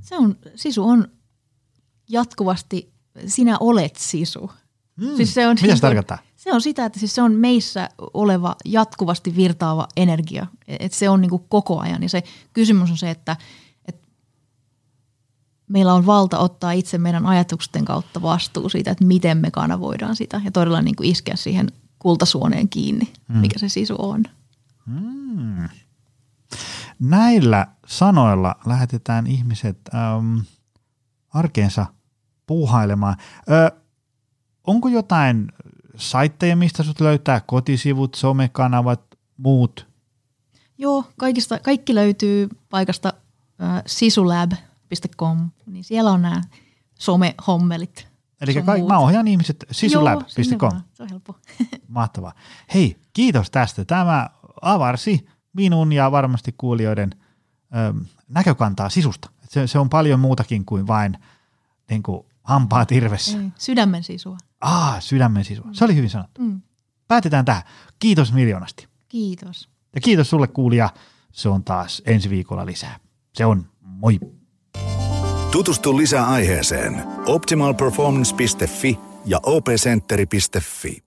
Se on, sisu on jatkuvasti, sinä olet sisu. Mm. Siis se on Mitä niin se kuin- tarkoittaa? Se on sitä, että siis se on meissä oleva jatkuvasti virtaava energia. Että se on niin kuin koko ajan. Ja se kysymys on se, että, että meillä on valta ottaa itse meidän ajatusten kautta vastuu siitä, että miten me kanavoidaan sitä. Ja todella niin kuin iskeä siihen kultasuoneen kiinni, mikä se sisu on. Näillä sanoilla lähetetään ihmiset äm, arkeensa puuhailemaan. Ö, onko jotain saitteja, mistä sut löytää kotisivut, somekanavat, muut? Joo, kaikista, kaikki löytyy paikasta äh, sisulab.com, niin siellä on nämä somehommelit. Eli kaik, muut. mä ohjaan ihmiset Joo, sisulab.com. vaan, Se on helppo. Mahtavaa. Hei, kiitos tästä. Tämä avarsi minun ja varmasti kuulijoiden ö, näkökantaa sisusta. Se, se on paljon muutakin kuin vain niin kuin, hampaat irvessä. Ei, Sydämen sisua. Ah, sydämen sisua. Se oli hyvin sanottu. Mm. Päätetään tähän. Kiitos miljoonasti. Kiitos. Ja kiitos sulle kuulija. Se on taas ensi viikolla lisää. Se on moi. Tutustu lisää aiheeseen optimalperformance.fi ja opcenteri.fi.